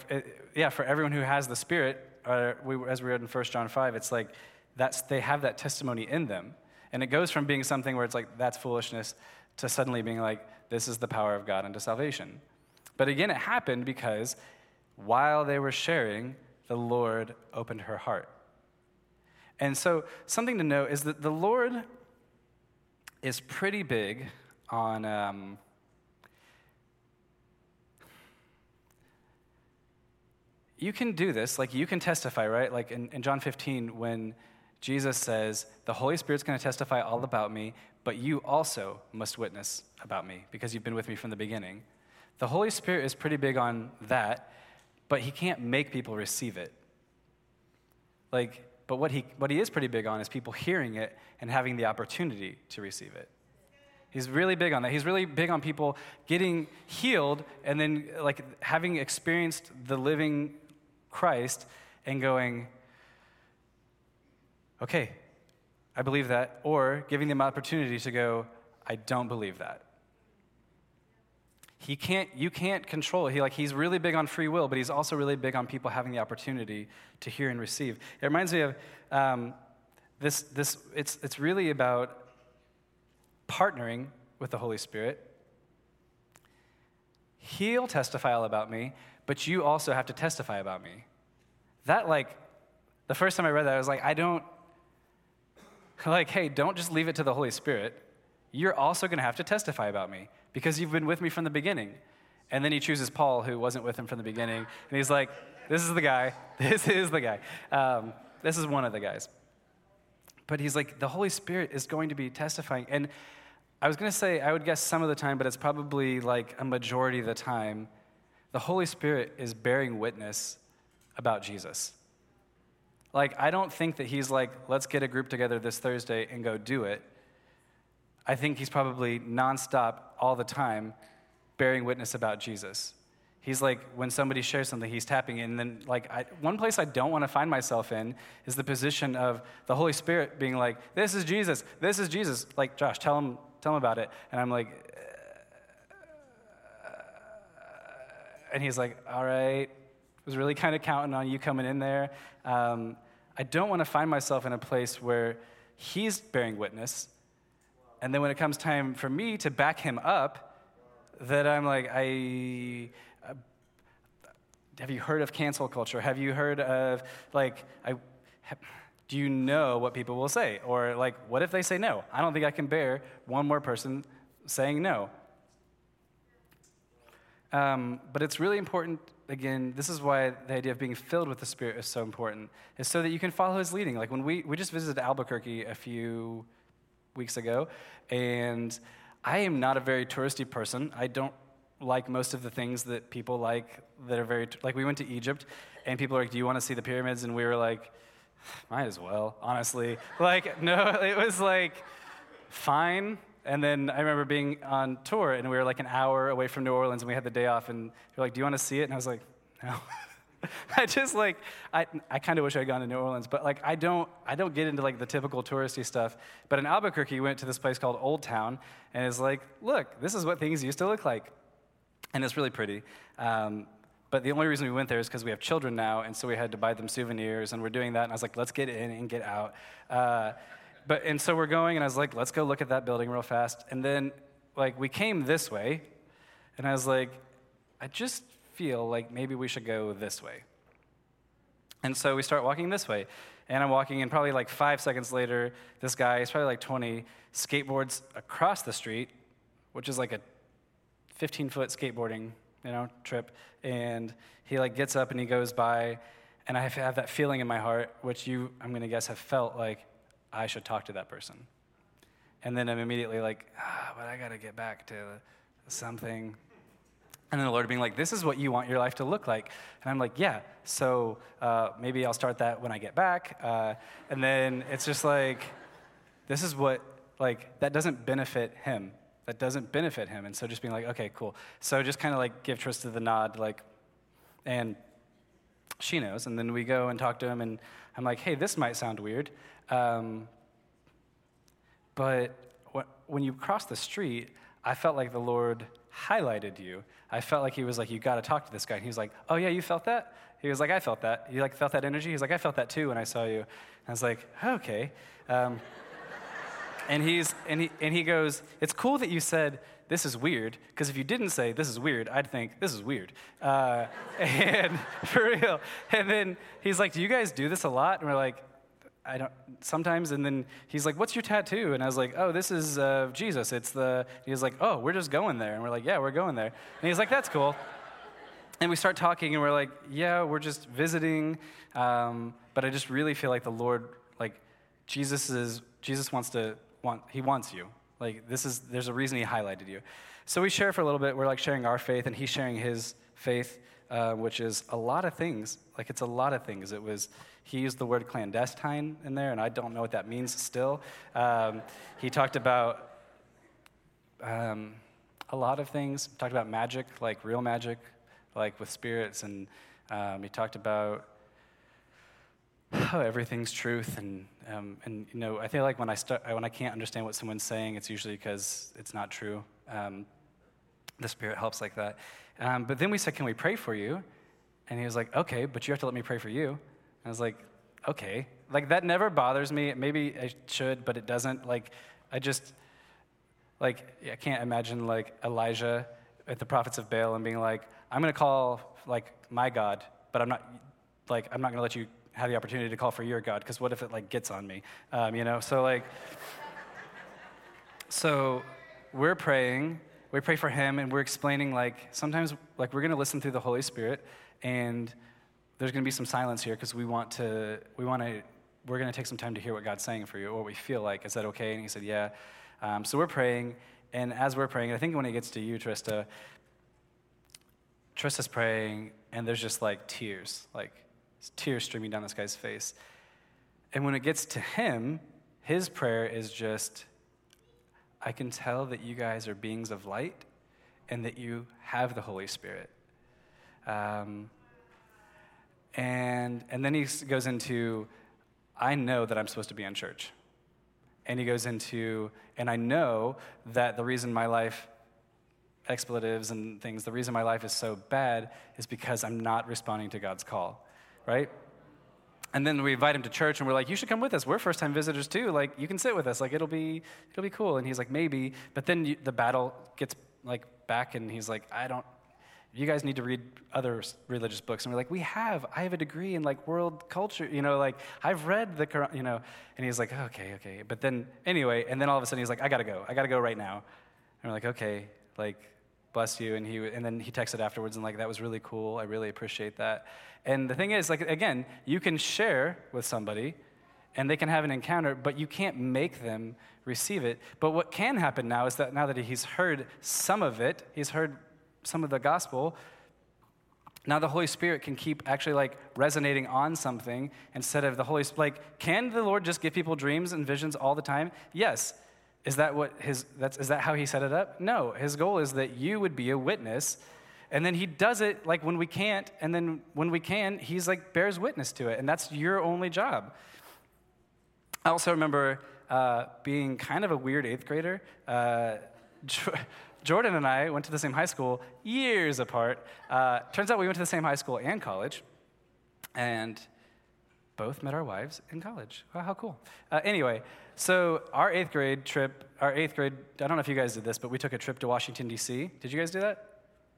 yeah, for everyone who has the Spirit, uh, we, as we read in 1 John 5, it's like that's, they have that testimony in them. And it goes from being something where it's like, that's foolishness, to suddenly being like, this is the power of God unto salvation. But again, it happened because while they were sharing, the Lord opened her heart. And so, something to know is that the Lord is pretty big on. Um, you can do this, like you can testify, right? Like in, in John 15, when Jesus says, The Holy Spirit's going to testify all about me, but you also must witness about me because you've been with me from the beginning. The Holy Spirit is pretty big on that, but he can't make people receive it. Like, but what he, what he is pretty big on is people hearing it and having the opportunity to receive it. He's really big on that. He's really big on people getting healed and then like having experienced the living Christ and going, okay, I believe that, or giving them opportunity to go, I don't believe that. He can't, you can't control it. He, like, he's really big on free will, but he's also really big on people having the opportunity to hear and receive. It reminds me of um, this, this it's, it's really about partnering with the Holy Spirit. He'll testify all about me, but you also have to testify about me. That, like, the first time I read that, I was like, I don't, [LAUGHS] like, hey, don't just leave it to the Holy Spirit. You're also going to have to testify about me because you've been with me from the beginning. And then he chooses Paul, who wasn't with him from the beginning. And he's like, this is the guy. [LAUGHS] This is the guy. Um, this is one of the guys. But he's like, the Holy Spirit is going to be testifying. And I was going to say, I would guess some of the time, but it's probably like a majority of the time, the Holy Spirit is bearing witness about Jesus. Like, I don't think that he's like, let's get a group together this Thursday and go do it. I think he's probably nonstop all the time bearing witness about Jesus. He's like, when somebody shares something, he's tapping in. And then, like, I, one place I don't want to find myself in is the position of the Holy Spirit being like, this is Jesus, this is Jesus. Like, Josh, tell him, tell him about it. And I'm like, uh, and he's like, all right. was really kind of counting on you coming in there. Um, I don't want to find myself in a place where he's bearing witness. And then when it comes time for me to back him up, that I'm like, I, have you heard of cancel culture? Have you heard of, like, I, do you know what people will say? Or, like, what if they say no? I don't think I can bear one more person saying no. Um, but it's really important, again, this is why the idea of being filled with the Spirit is so important, is so that you can follow His leading. Like, when we, we just visited Albuquerque a few weeks ago, and I am not a very touristy person. I don't like most of the things that people like that are very like we went to Egypt and people are like, "Do you want to see the pyramids?" And we were like, "Might as well." Honestly, like [LAUGHS] no, it was like fine. And then I remember being on tour and we were like an hour away from New Orleans and we had the day off and you're like, "Do you want to see it?" And I was like, "No." [LAUGHS] I just like I, I kind of wish I had gone to New Orleans, but like I don't I don't get into like the typical touristy stuff. But in Albuquerque, we went to this place called Old Town, and it's like, look, this is what things used to look like and it's really pretty. Um, but the only reason we went there is because we have children now, and so we had to buy them souvenirs, and we're doing that. And I was like, let's get in and get out. Uh, but and so we're going, and I was like, let's go look at that building real fast. And then like we came this way, and I was like, I just feel like maybe we should go this way. And so we start walking this way. And I'm walking, and probably like five seconds later, this guy, he's probably like 20, skateboards across the street, which is like a 15 foot skateboarding, you know, trip. And he like gets up and he goes by, and I have that feeling in my heart, which you, I'm gonna guess, have felt like I should talk to that person. And then I'm immediately like, ah, but I gotta get back to something. And then the Lord being like, this is what you want your life to look like. And I'm like, yeah, so uh, maybe I'll start that when I get back. Uh, and then it's just like, this is what, like, that doesn't benefit him that doesn't benefit him. And so just being like, okay, cool. So just kind of like give Trista the nod, like, and she knows. And then we go and talk to him, and I'm like, hey, this might sound weird. Um, but when you cross the street, I felt like the Lord highlighted you. I felt like he was like, you got to talk to this guy. And he was like, oh, yeah, you felt that? He was like, I felt that. You like felt that energy? He's like, I felt that too when I saw you. And I was like, okay. Um, [LAUGHS] and, he's, and, he, and he goes, It's cool that you said this is weird, because if you didn't say this is weird, I'd think this is weird. Uh, [LAUGHS] and [LAUGHS] for real. And then he's like, Do you guys do this a lot? And we're like, I don't, sometimes. And then he's like, What's your tattoo? And I was like, Oh, this is uh, Jesus. It's the, he's like, Oh, we're just going there. And we're like, Yeah, we're going there. And he's like, That's cool. And we start talking, and we're like, Yeah, we're just visiting. Um, but I just really feel like the Lord, like, Jesus is, Jesus wants to want, he wants you. Like, this is, there's a reason he highlighted you. So we share for a little bit. We're like sharing our faith, and he's sharing his faith, uh, which is a lot of things. Like, it's a lot of things. It was, he used the word clandestine in there, and I don't know what that means still. Um, he talked about um, a lot of things. Talked about magic, like real magic, like with spirits, and um, he talked about oh, everything's truth and um, and you know, I feel like when I start, when I can't understand what someone's saying, it's usually because it's not true. Um, the Spirit helps like that. Um, but then we said, "Can we pray for you?" And he was like, "Okay, but you have to let me pray for you." And I was like, "Okay." Like that never bothers me. Maybe I should, but it doesn't. Like I just like I can't imagine like Elijah at the prophets of Baal and being like, "I'm going to call like my God, but I'm not like I'm not going to let you have the opportunity to call for your God, because what if it like gets on me? Um, you know, so like, so we're praying, we pray for him, and we're explaining like sometimes like we're gonna listen through the Holy Spirit, and there's gonna be some silence here because we want to we want to we're gonna take some time to hear what God's saying for you, or what we feel like. Is that okay? And he said, yeah. Um, so we're praying, and as we're praying, I think when it gets to you, Trista, Trista's praying, and there's just like tears, like tears streaming down this guy's face. And when it gets to him, his prayer is just, I can tell that you guys are beings of light, and that you have the Holy Spirit. Um, and, and then he goes into, I know that I'm supposed to be in church. And he goes into, and I know that the reason my life, expletives and things, the reason my life is so bad is because I'm not responding to God's call, right? And then we invite him to church and we're like, you should come with us. We're first time visitors too. Like, you can sit with us. Like, it'll be, it'll be cool. And he's like, maybe. But then you, the battle gets like back and he's like, I don't, you guys need to read other religious books. And we're like, we have. I have a degree in like world culture, you know, like I've read the Quran, you know. And he's like, okay, okay. But then, anyway, and then all of a sudden he's like, I gotta go. I gotta go right now. And we're like, okay, like, bless you. And he, and then he texted afterwards and like, that was really cool. I really appreciate that. And the thing is, like, again, you can share with somebody and they can have an encounter, but you can't make them receive it. But what can happen now is that now that he's heard some of it, he's heard some of the gospel, now the Holy Spirit can keep actually like resonating on something instead of the Holy Spirit. Like, can the Lord just give people dreams and visions all the time? Yes. Is that what his that's is that how he set it up? No. His goal is that you would be a witness. And then he does it like when we can't, and then when we can, he's like bears witness to it. And that's your only job. I also remember uh, being kind of a weird eighth grader. Uh, Jordan and I went to the same high school years apart. Uh, turns out we went to the same high school and college, and both met our wives in college. Wow, how cool. Uh, anyway, so our eighth grade trip, our eighth grade, I don't know if you guys did this, but we took a trip to Washington, D.C. Did you guys do that?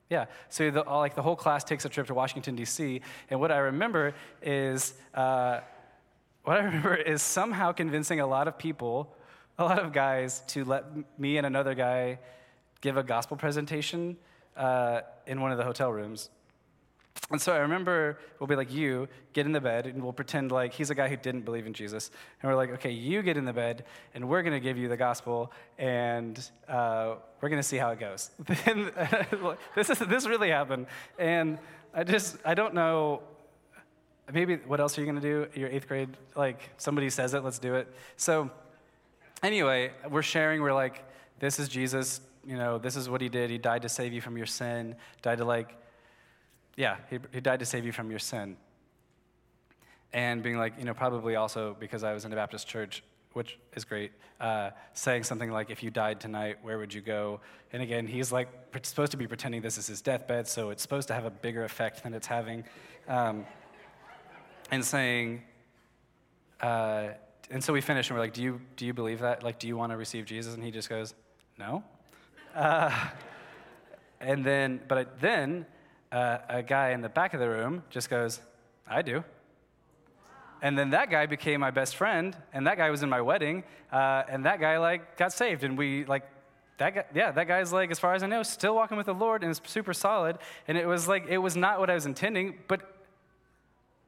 Yeah. So the, all, like the whole class takes a trip to Washington, D.C., and what I remember is, uh, what I [LAUGHS] remember is somehow convincing a lot of people, a lot of guys, to let me and another guy give a gospel presentation uh, in one of the hotel rooms. And so I remember we'll be like, you get in the bed, and we'll pretend like he's a guy who didn't believe in Jesus. And we're like, okay, you get in the bed, and we're going to give you the gospel, and uh, we're going to see how it goes. [LAUGHS] [LAUGHS] this, is, this really happened. And I just, I don't know, maybe what else are you going to do? Your eighth grade, like somebody says it, let's do it. So anyway, we're sharing, we're like, this is Jesus, you know, this is what he did. He died to save you from your sin, died to, like, yeah, he, he died to save you from your sin. And being like, you know, probably also because I was in a Baptist church, which is great, uh, saying something like, if you died tonight, where would you go? And again, he's like supposed to be pretending this is his deathbed, so it's supposed to have a bigger effect than it's having. Um, and saying, uh, and so we finish and we're like, do you, do you believe that? Like, do you want to receive Jesus? And he just goes, no. Uh, and then, but then uh, a guy in the back of the room just goes, I do. And then that guy became my best friend, and that guy was in my wedding, uh, and that guy like got saved, and we like that guy, yeah, that guy's like, as far as I know, still walking with the Lord and is super solid. And it was like, it was not what I was intending, but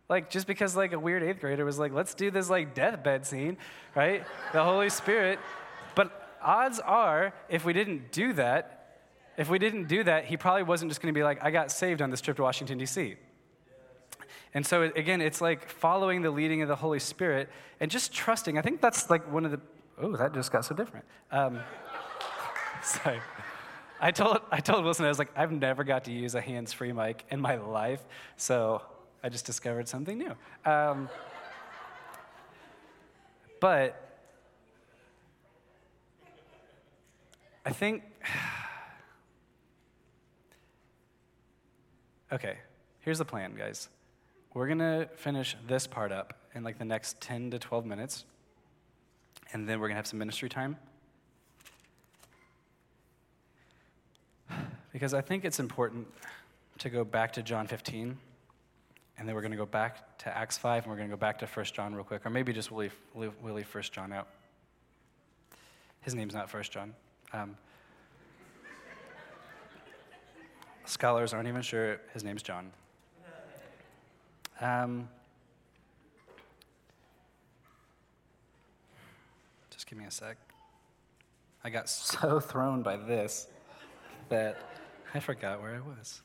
like just because like a weird eighth grader was like, let's do this like deathbed scene, right? the Holy Spirit. But odds are, if we didn't do that, if we didn't do that, he probably wasn't just going to be like, I got saved on this trip to Washington, D.C. And so, again, it's like following the leading of the Holy Spirit and just trusting. I think that's like one of the, oh, that just got so different. Um, [LAUGHS] sorry. I told, I told Wilson, I was like, I've never got to use a hands free mic in my life, so I just discovered something new. Um, but I think. Okay, here's the plan, guys. We're going to finish this part up in like the next 10 to 12 minutes, and then we're going to have some ministry time. Because I think it's important to go back to John 15, and then we're going to go back to Acts 5, and we're going to go back to 1 John real quick, or maybe just we'll leave, we'll leave 1 John out. His name's not 1 John. Um, scholars aren't even sure his name's John. Um, just give me a sec. I got [LAUGHS] so thrown by this that I forgot where I was.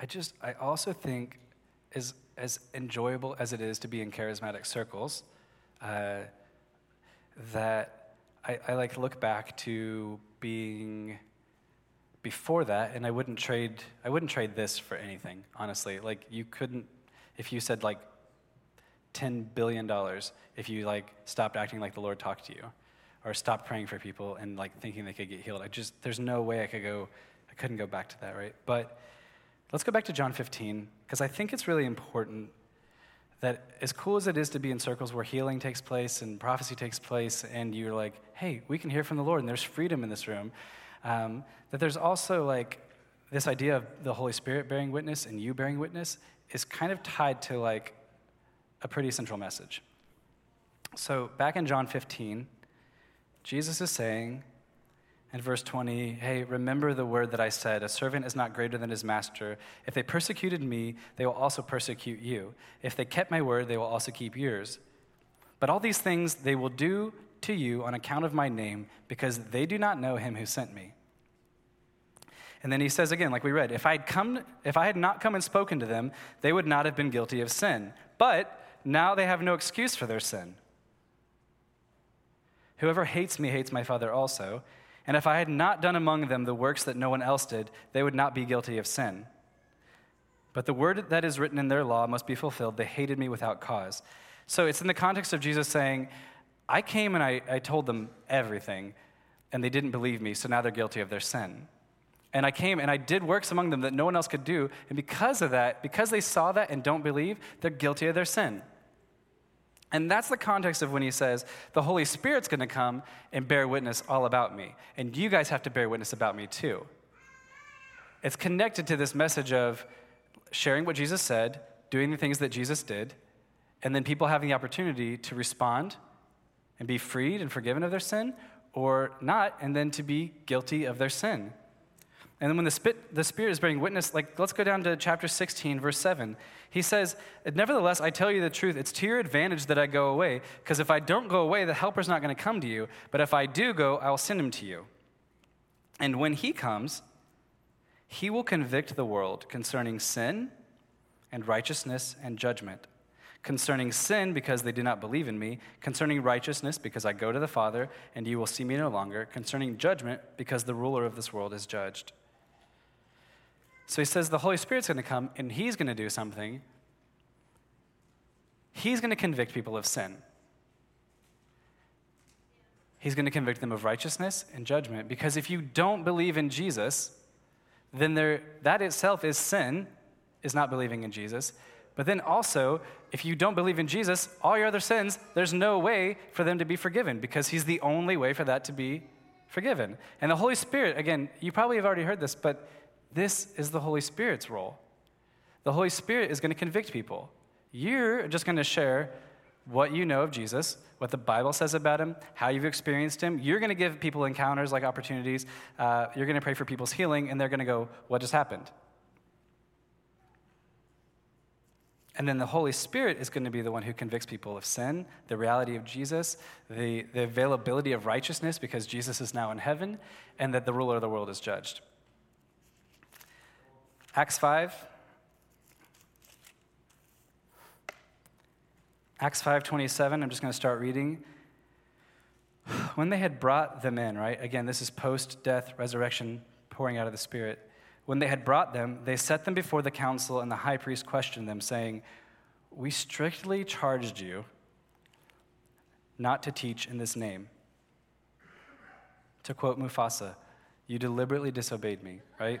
I just, I also think, as, as enjoyable as it is to be in charismatic circles, uh, that I, I like look back to being before that, and I wouldn't trade. I wouldn't trade this for anything, honestly. Like you couldn't, if you said like ten billion dollars, if you like stopped acting like the Lord talked to you, or stopped praying for people and like thinking they could get healed. I just there's no way I could go. I couldn't go back to that, right? But let's go back to John 15 because I think it's really important that as cool as it is to be in circles where healing takes place and prophecy takes place, and you're like, hey, we can hear from the Lord, and there's freedom in this room, um, that there's also like this idea of the Holy Spirit bearing witness and you bearing witness is kind of tied to like a pretty central message. So back in John 15, Jesus is saying, in verse 20, hey, remember the word that I said, a servant is not greater than his master. If they persecuted me, they will also persecute you. If they kept my word, they will also keep yours. But all these things they will do to you on account of my name, because they do not know him who sent me. And then he says again, like we read, if I had come, if I had not come and spoken to them, they would not have been guilty of sin. But now they have no excuse for their sin. Whoever hates me hates my Father also. And if I had not done among them the works that no one else did, they would not be guilty of sin. But the word that is written in their law must be fulfilled. They hated me without cause. So it's in the context of Jesus saying, I came and I, I told them everything, and they didn't believe me, so now they're guilty of their sin. And I came and I did works among them that no one else could do, and because of that, because they saw that and don't believe, they're guilty of their sin. And that's the context of when he says, the Holy Spirit's going to come and bear witness all about me. And you guys have to bear witness about me too. It's connected to this message of sharing what Jesus said, doing the things that Jesus did, and then people having the opportunity to respond and be freed and forgiven of their sin, or not, and then to be guilty of their sin. And then when the, spit, the Spirit is bearing witness, like let's go down to chapter 16, verse 7. He says, Nevertheless, I tell you the truth, it's to your advantage that I go away, because if I don't go away, the helper's not going to come to you. But if I do go, I will send him to you. And when he comes, he will convict the world concerning sin and righteousness and judgment. Concerning sin, because they do not believe in me. Concerning righteousness, because I go to the Father, and you will see me no longer. Concerning judgment, because the ruler of this world is judged. So he says the Holy Spirit's going to come and he's going to do something. He's going to convict people of sin. He's going to convict them of righteousness and judgment. Because if you don't believe in Jesus, then there, that itself is sin, is not believing in Jesus. But then also, if you don't believe in Jesus, all your other sins, there's no way for them to be forgiven because he's the only way for that to be forgiven. And the Holy Spirit, again, you probably have already heard this, but this is the Holy Spirit's role. The Holy Spirit is going to convict people. You're just going to share what you know of Jesus, what the Bible says about him, how you've experienced him. You're going to give people encounters like opportunities. Uh, you're going to pray for people's healing, and they're going to go, What just happened? And then the Holy Spirit is going to be the one who convicts people of sin, the reality of Jesus, the, the availability of righteousness because Jesus is now in heaven, and that the ruler of the world is judged. Acts 5. Acts 5:27, I'm just going to start reading. When they had brought them in, right? Again, this is post-death resurrection pouring out of the spirit. When they had brought them, they set them before the council and the high priest questioned them saying, "We strictly charged you not to teach in this name." To quote Mufasa, "You deliberately disobeyed me," right?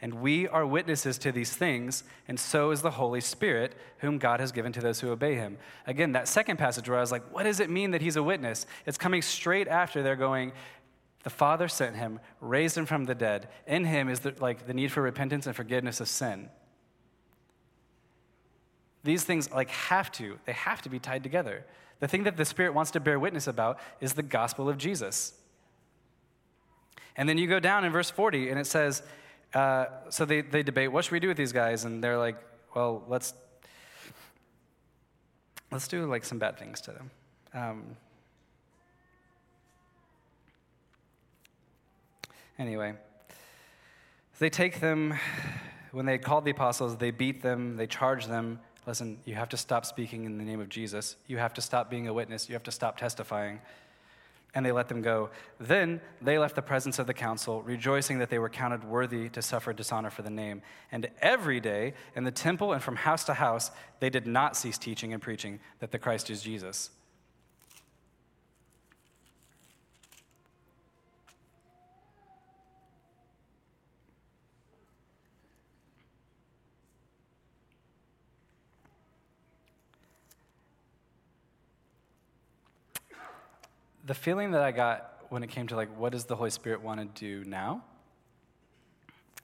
And we are witnesses to these things, and so is the Holy Spirit, whom God has given to those who obey him. Again, that second passage where I was like, what does it mean that he's a witness? It's coming straight after they're going, the Father sent him, raised him from the dead. In him is the, like the need for repentance and forgiveness of sin. These things like have to, they have to be tied together. The thing that the Spirit wants to bear witness about is the gospel of Jesus. And then you go down in verse 40 and it says, Uh, so they, they debate, what should we do with these guys? And they're like, well, let's, let's do like some bad things to them. Um, anyway, they take them, when they called the apostles, they beat them, they charge them. Listen, you have to stop speaking in the name of Jesus. You have to stop being a witness. You have to stop testifying and they let them go. Then they left the presence of the council, rejoicing that they were counted worthy to suffer dishonor for the name. And every day in the temple and from house to house, they did not cease teaching and preaching that the Christ is Jesus. The feeling that I got when it came to like, what does the Holy Spirit want to do now?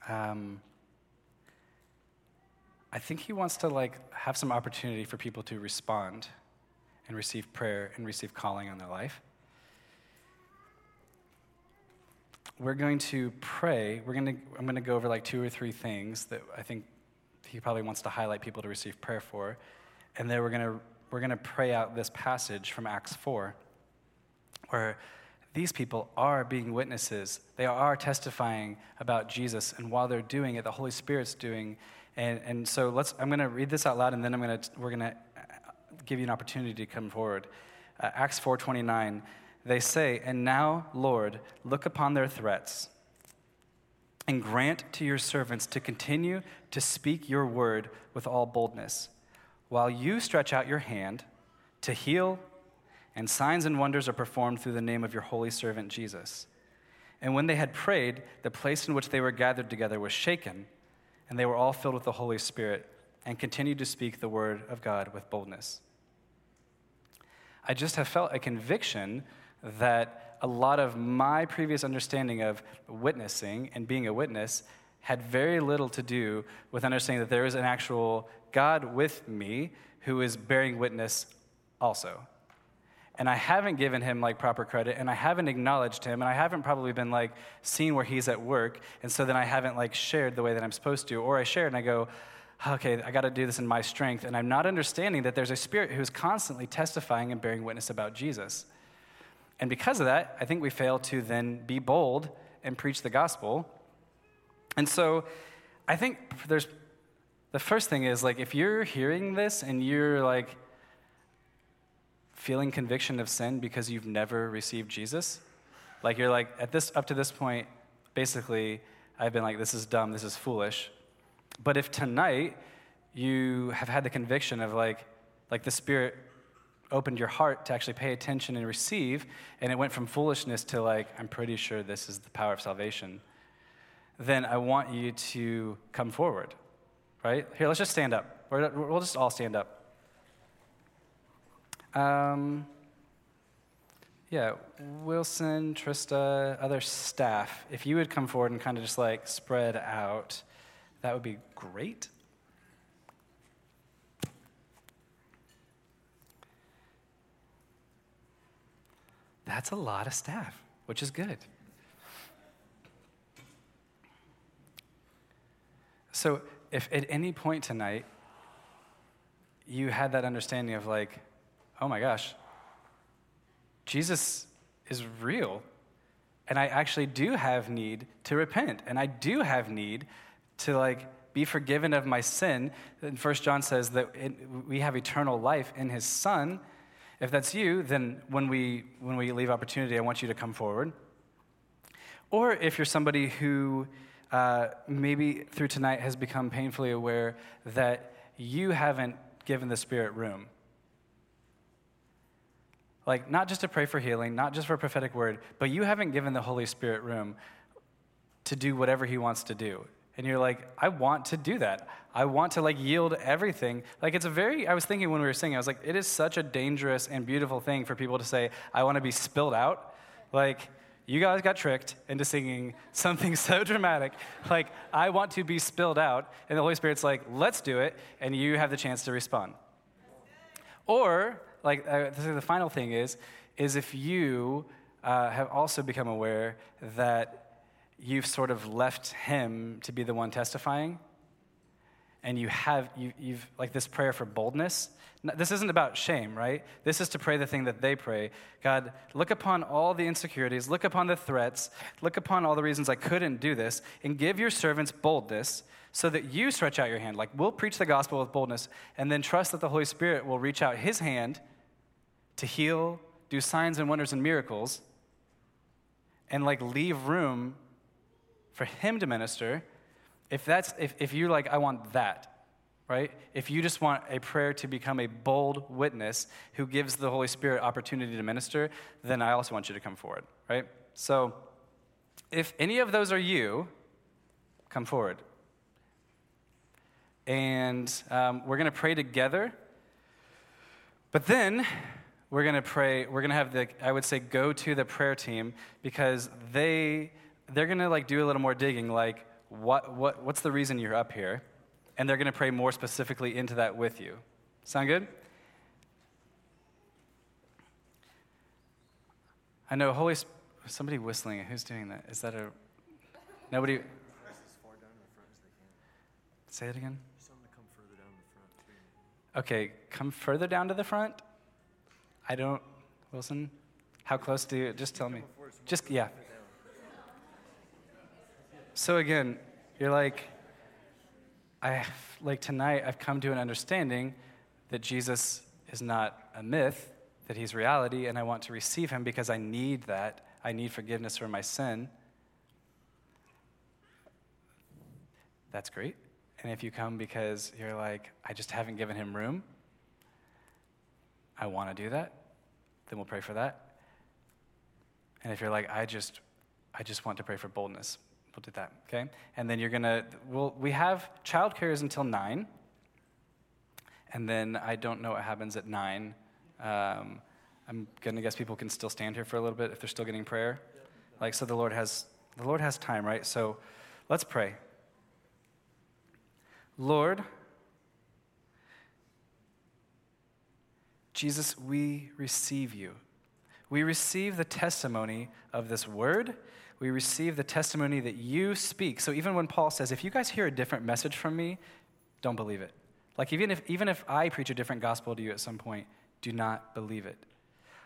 Um, I think he wants to like have some opportunity for people to respond and receive prayer and receive calling on their life. We're going to pray. We're going to, I'm going to go over like two or three things that I think he probably wants to highlight people to receive prayer for. And then we're going to, we're going to pray out this passage from Acts 4 where these people are being witnesses. They are testifying about Jesus, and while they're doing it, the Holy Spirit's doing. And, and so let's, I'm going to read this out loud, and then I'm gonna, we're going to give you an opportunity to come forward. Uh, Acts 4.29, they say, And now, Lord, look upon their threats, and grant to your servants to continue to speak your word with all boldness, while you stretch out your hand to heal and signs and wonders are performed through the name of your holy servant Jesus. And when they had prayed, the place in which they were gathered together was shaken, and they were all filled with the Holy Spirit and continued to speak the word of God with boldness. I just have felt a conviction that a lot of my previous understanding of witnessing and being a witness had very little to do with understanding that there is an actual God with me who is bearing witness also and I haven't given him like proper credit and I haven't acknowledged him and I haven't probably been like seen where he's at work and so then I haven't like shared the way that I'm supposed to or I share and I go okay I got to do this in my strength and I'm not understanding that there's a spirit who's constantly testifying and bearing witness about Jesus. And because of that, I think we fail to then be bold and preach the gospel. And so I think there's the first thing is like if you're hearing this and you're like feeling conviction of sin because you've never received Jesus? Like you're like, at this, up to this point, basically, I've been like, this is dumb, this is foolish. But if tonight you have had the conviction of like, like the Spirit opened your heart to actually pay attention and receive, and it went from foolishness to like, I'm pretty sure this is the power of salvation, then I want you to come forward, right? Here, let's just stand up. We're, we'll just all stand up. Um, yeah, Wilson, Trista, other staff, if you would come forward and kind of just like spread out, that would be great. That's a lot of staff, which is good. So, if at any point tonight you had that understanding of like, oh my gosh, Jesus is real. And I actually do have need to repent. And I do have need to like be forgiven of my sin. And First John says that it, we have eternal life in his son. If that's you, then when we when we leave opportunity, I want you to come forward. Or if you're somebody who uh, maybe through tonight has become painfully aware that you haven't given the Spirit room. Like, not just to pray for healing, not just for a prophetic word, but you haven't given the Holy Spirit room to do whatever He wants to do. And you're like, I want to do that. I want to like yield everything. Like, it's a very, I was thinking when we were singing, I was like, it is such a dangerous and beautiful thing for people to say, I want to be spilled out. Like, you guys got tricked into singing [LAUGHS] something so dramatic. Like, I want to be spilled out. And the Holy Spirit's like, let's do it. And you have the chance to respond. Or, like uh, the final thing is, is if you uh, have also become aware that you've sort of left him to be the one testifying and you have you, you've like this prayer for boldness this isn't about shame right? This is to pray the thing that they pray. God look upon all the insecurities look upon the threats look upon all the reasons i couldn't do this and give your servants boldness so that you stretch out your hand. Like we'll preach the gospel with boldness and then trust that the holy spirit will reach out his hand to heal do signs and wonders and miracles and like leave room for him to minister if that's if, if you're like i want that right? If you just want a prayer to become a bold witness who gives the holy spirit opportunity to minister then i also want you to come forward right? So if any of those are you come forward. And um, we're going to pray together. But then we're going to pray we're going to have the i would say go to the prayer team because they they're going to like do a little more digging like what, what, what's the reason you're up here? And they're going to pray more specifically into that with you. Sound good? I know Holy Sp- somebody whistling. Who's doing that? Is that a nobody? Say it again. Okay, come further down to the front. I don't, Wilson. How close do you? Just tell me. Just yeah. So again, you're like, I like tonight I've come to an understanding that Jesus is not a myth, that he's reality, and I want to receive him because I need that. I need forgiveness for my sin. That's great. And if you come because you're like, I just haven't given him room, I want to do that, then we'll pray for that. And if you're like, I just, I just want to pray for boldness, We'll do that, okay? And then you're gonna, we'll, we have childcare is until 9. And then I don't know what happens at 9. Um, I'm gonna guess people can still stand here for a little bit if they're still getting prayer. Like, so the Lord has, the Lord has time, right? So let's pray. Lord, Jesus, we receive you. We receive the testimony of this word we receive the testimony that you speak. So even when Paul says, if you guys hear a different message from me, don't believe it. Like even if, even if I preach a different gospel to you at some point, do not believe it.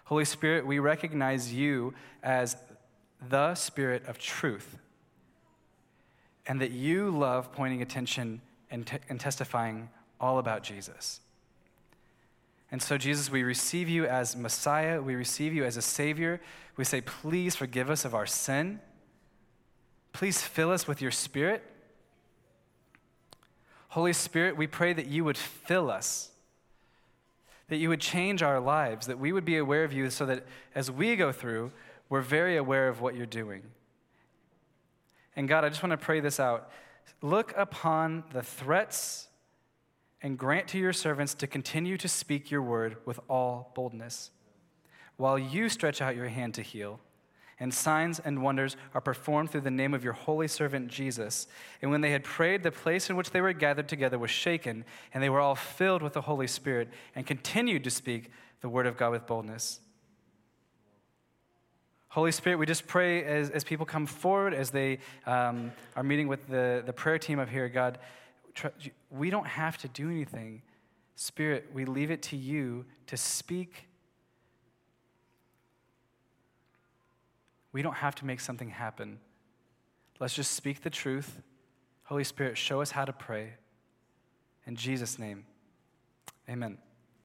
Holy Spirit, we recognize you as the Spirit of truth, and that you love pointing attention and, and testifying all about Jesus. And so, Jesus, we receive you as Messiah. We receive you as a Savior. We say, please forgive us of our sin. Please fill us with your Spirit. Holy Spirit, we pray that you would fill us, that you would change our lives, that we would be aware of you so that as we go through, we're very aware of what you're doing. And God, I just want to pray this out. Look upon the threats and grant to your servants to continue to speak your word with all boldness, while you stretch out your hand to heal and signs and wonders are performed through the name of your holy servant Jesus. And when they had prayed, the place in which they were gathered together was shaken, and they were all filled with the Holy Spirit and continued to speak the word of God with boldness. Holy Spirit, we just pray as, as people come forward, as they um, are meeting with the, the prayer team up here, God, we don't have to do anything. Spirit, we leave it to you to speak We don't have to make something happen. Let's just speak the truth. Holy Spirit, show us how to pray. In Jesus' name, amen.